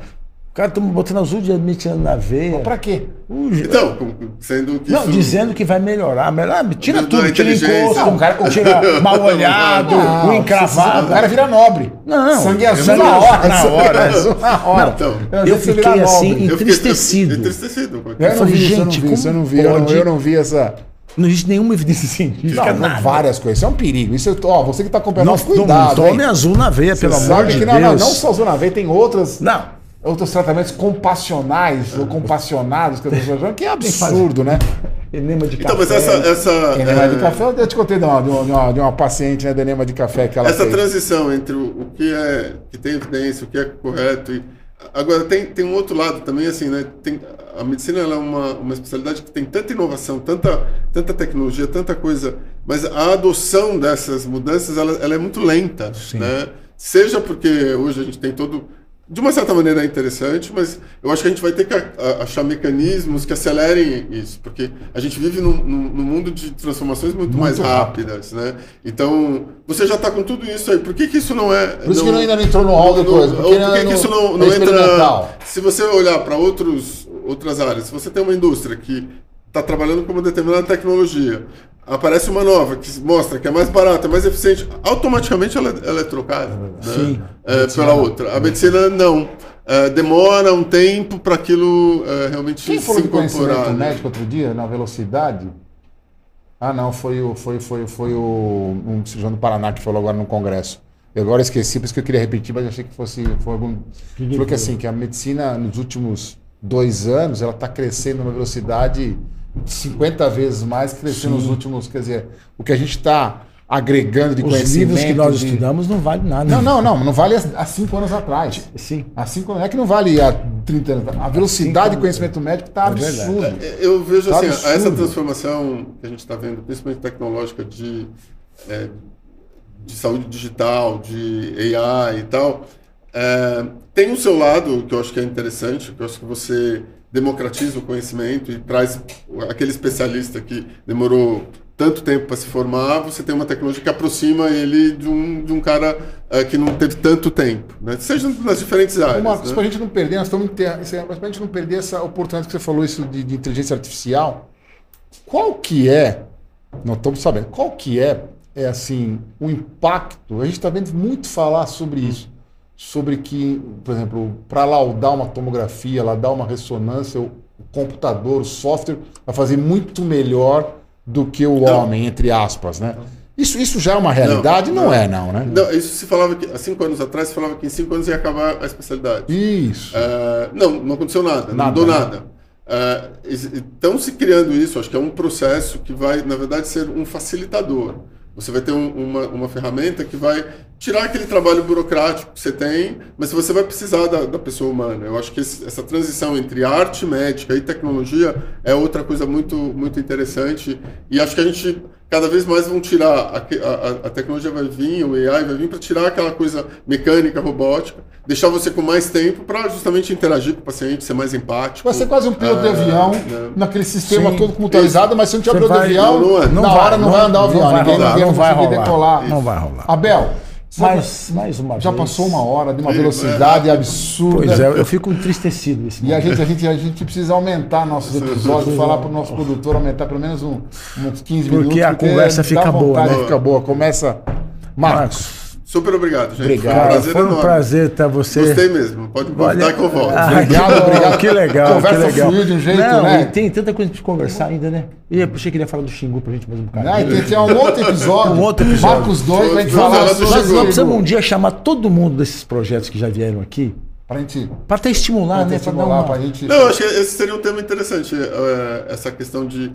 O cara tá botando azul de admitindo na veia. Pra quê? Então, sendo que Não, isso- dizendo que vai melhorar. melhorar tira Da tudo, tira encosto, Não, o cara- o- tira mal olhado, Não, o encravado. O cara vira nobre. Não, Sangue azul não- na hora. na sangue hora. azul na hora. Então, Às eu fiquei assim, entristecido. Entristecido. Eu não falei, vi isso, eu não gente, vi eu não como vi, eu não, vi essa. Não existe nenhuma evidência científica, Não, não, várias coisas. Isso é um perigo. Isso, eu- ó, você que está acompanhando, Não, nossa, cuidado. não tome hein? azul na veia, pelo amor de que Deus. não, não, não só Zona V, tem outras, Não. Outros tratamentos compassionais ou compassionados que as pessoas acham que é absurdo, né? Enema de Então, café. mas essa, essa, Enema de é, café, eu te contei de uma, de uma, de uma- de uma paciente né, de enema de café que ela essa fez. transição entre o, o que é que tem evidência, o que é correto e agora tem, tem um outro lado também assim, né? Tem, a medicina ela é uma, uma especialidade que tem tanta inovação, tanta tanta tecnologia, tanta coisa, mas a adoção dessas mudanças ela, ela é muito lenta, né? Seja porque hoje a gente tem todo de uma certa maneira é interessante, mas eu acho que a gente vai ter que achar mecanismos que acelerem isso, porque a gente vive num, num- mundo de transformações muito, mais rápidas, né? Então, você já está com tudo isso aí, por que, que isso não é... Por isso que não- ainda não entrou no hall da coisa, Por que, não- que não- isso não, é não entra... Se você olhar para outros outras áreas, se você tem uma indústria que está trabalhando com uma determinada tecnologia, aparece uma nova que mostra que é mais barata, é mais eficiente, automaticamente ela, ela é trocada né? Sim. É, pela outra. A medicina não. É, demora um tempo para aquilo é, realmente Quem se incorporar. né? médico outro dia, na velocidade? Ah, não, foi o, foi, foi, foi o um cirurgião do Paraná que falou agora no congresso. Eu agora esqueci, por isso que eu queria repetir, mas achei que fosse foi algum. Falou que assim, que a medicina nos últimos dois anos ela está crescendo numa velocidade de 50 vezes mais que cresceu nos últimos. Quer dizer, o que a gente está agregando de Os conhecimento. livros que nós de- estudamos não valem nada. Não, não, não, não vale há cinco anos atrás. Sim. Há cinco anos, não é que não vale há 30 anos. A velocidade de conhecimento médico está É absurda. É, Eu vejo Tá assim, absurdo. essa transformação que a gente está vendo, principalmente tecnológica de, é, de saúde digital, de AI e tal, é, tem o seu lado que eu acho que é interessante, que eu acho que você democratiza o conhecimento e traz aquele especialista que demorou tanto tempo para se formar, você tem uma tecnologia que aproxima ele de um, de um cara é, que não teve tanto tempo, né? seja nas diferentes áreas. Marcos, né? para a gente não perder, nós estamos para a gente não perder essa oportunidade que você falou isso de, de inteligência artificial, qual que é, não estamos sabendo, qual que é é assim, o impacto, a gente está vendo muito falar sobre isso, sobre que, por exemplo, para laudar uma tomografia, laudar uma ressonância, o computador, o software vai fazer muito melhor do que o Não. homem, entre aspas, né? Isso, isso já é uma realidade? Não, não. é, não, né? Não, isso se falava que há cinco anos atrás se falava que em cinco anos ia acabar a especialidade. Isso. É, não, não aconteceu nada, Nada, não mudou né? nada. É, Estão se criando isso, acho que é um processo que vai, na verdade, ser um facilitador. Você vai ter um- uma, uma ferramenta que vai tirar aquele trabalho burocrático que você tem, mas você vai precisar da, da pessoa humana. Eu acho que esse- essa transição entre arte médica e tecnologia é outra coisa muito, muito interessante. E acho que a gente cada vez mais vão tirar, a, a, a- tecnologia vai vir, o AI vai vir para tirar aquela coisa mecânica, robótica, deixar você com mais tempo para justamente interagir com o paciente, ser mais empático. Vai ser quase um piloto de É, avião, né? naquele sistema Sim. todo computarizado, mas se não tiver piloto de vai- avião, não, não é. na Não hora vai, não vai andar o não avião. vai ninguém, rolar, ninguém não vai conseguir rolar. decolar. Não vai rolar. Abel, Mas, mais uma já vez. passou uma hora de uma velocidade absurda. Pois é, eu fico entristecido nesse E a momento. gente, a, gente, a gente precisa aumentar nossos episódios, falar para o nosso produtor aumentar pelo menos um- uns 15 Porque minutos. a conversa dá fica boa, vontade né? Fica boa. Começa. Marcos, Marcos, Super obrigado, gente. Obrigado. Foi um cara, prazer foi um enorme. prazer ter você. Gostei mesmo. Pode convidar Olha- que eu volto. Ah, Obrigado, obrigado. Que legal, Conversa que legal. fluiu de um jeito, Não, né? e tem tanta coisa pra gente conversar ainda, né? E eu achei que ele ia falar do Xingu pra gente mais um bocado. ah, tem, tem um outro episódio. Um outro episódio. Marcos 2, pra gente falar do. Xingu. nós precisamos um dia chamar todo mundo desses projetos que já vieram aqui Pra gente. pra até estimular, Pra né? Pra dar estimular, uma... pra gente. Não, eu acho que esse seria um tema interessante, eh, essa questão de,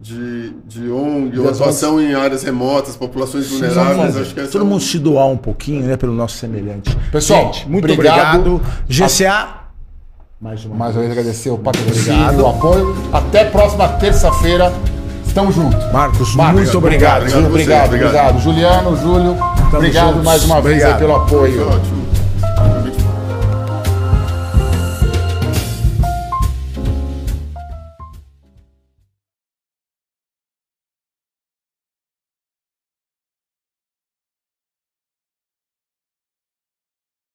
de, de ONG, ou atuação em áreas remotas, populações vulneráveis. Acho que Todo é um- mundo se doar um pouquinho, né? Pelo nosso semelhante. Pessoal, Gente, muito obrigado. obrigado. GCA, mais uma Mais uma vez agradecer o patrocínio, Obrigado. o apoio. Até próxima terça-feira. Estamos juntos. Marcos, Marcos, muito obrigado. Obrigado, Obrigado obrigado, você, obrigado. obrigado. Juliano, Júlio, obrigado juntos. mais uma vez pelo apoio. Ótimo.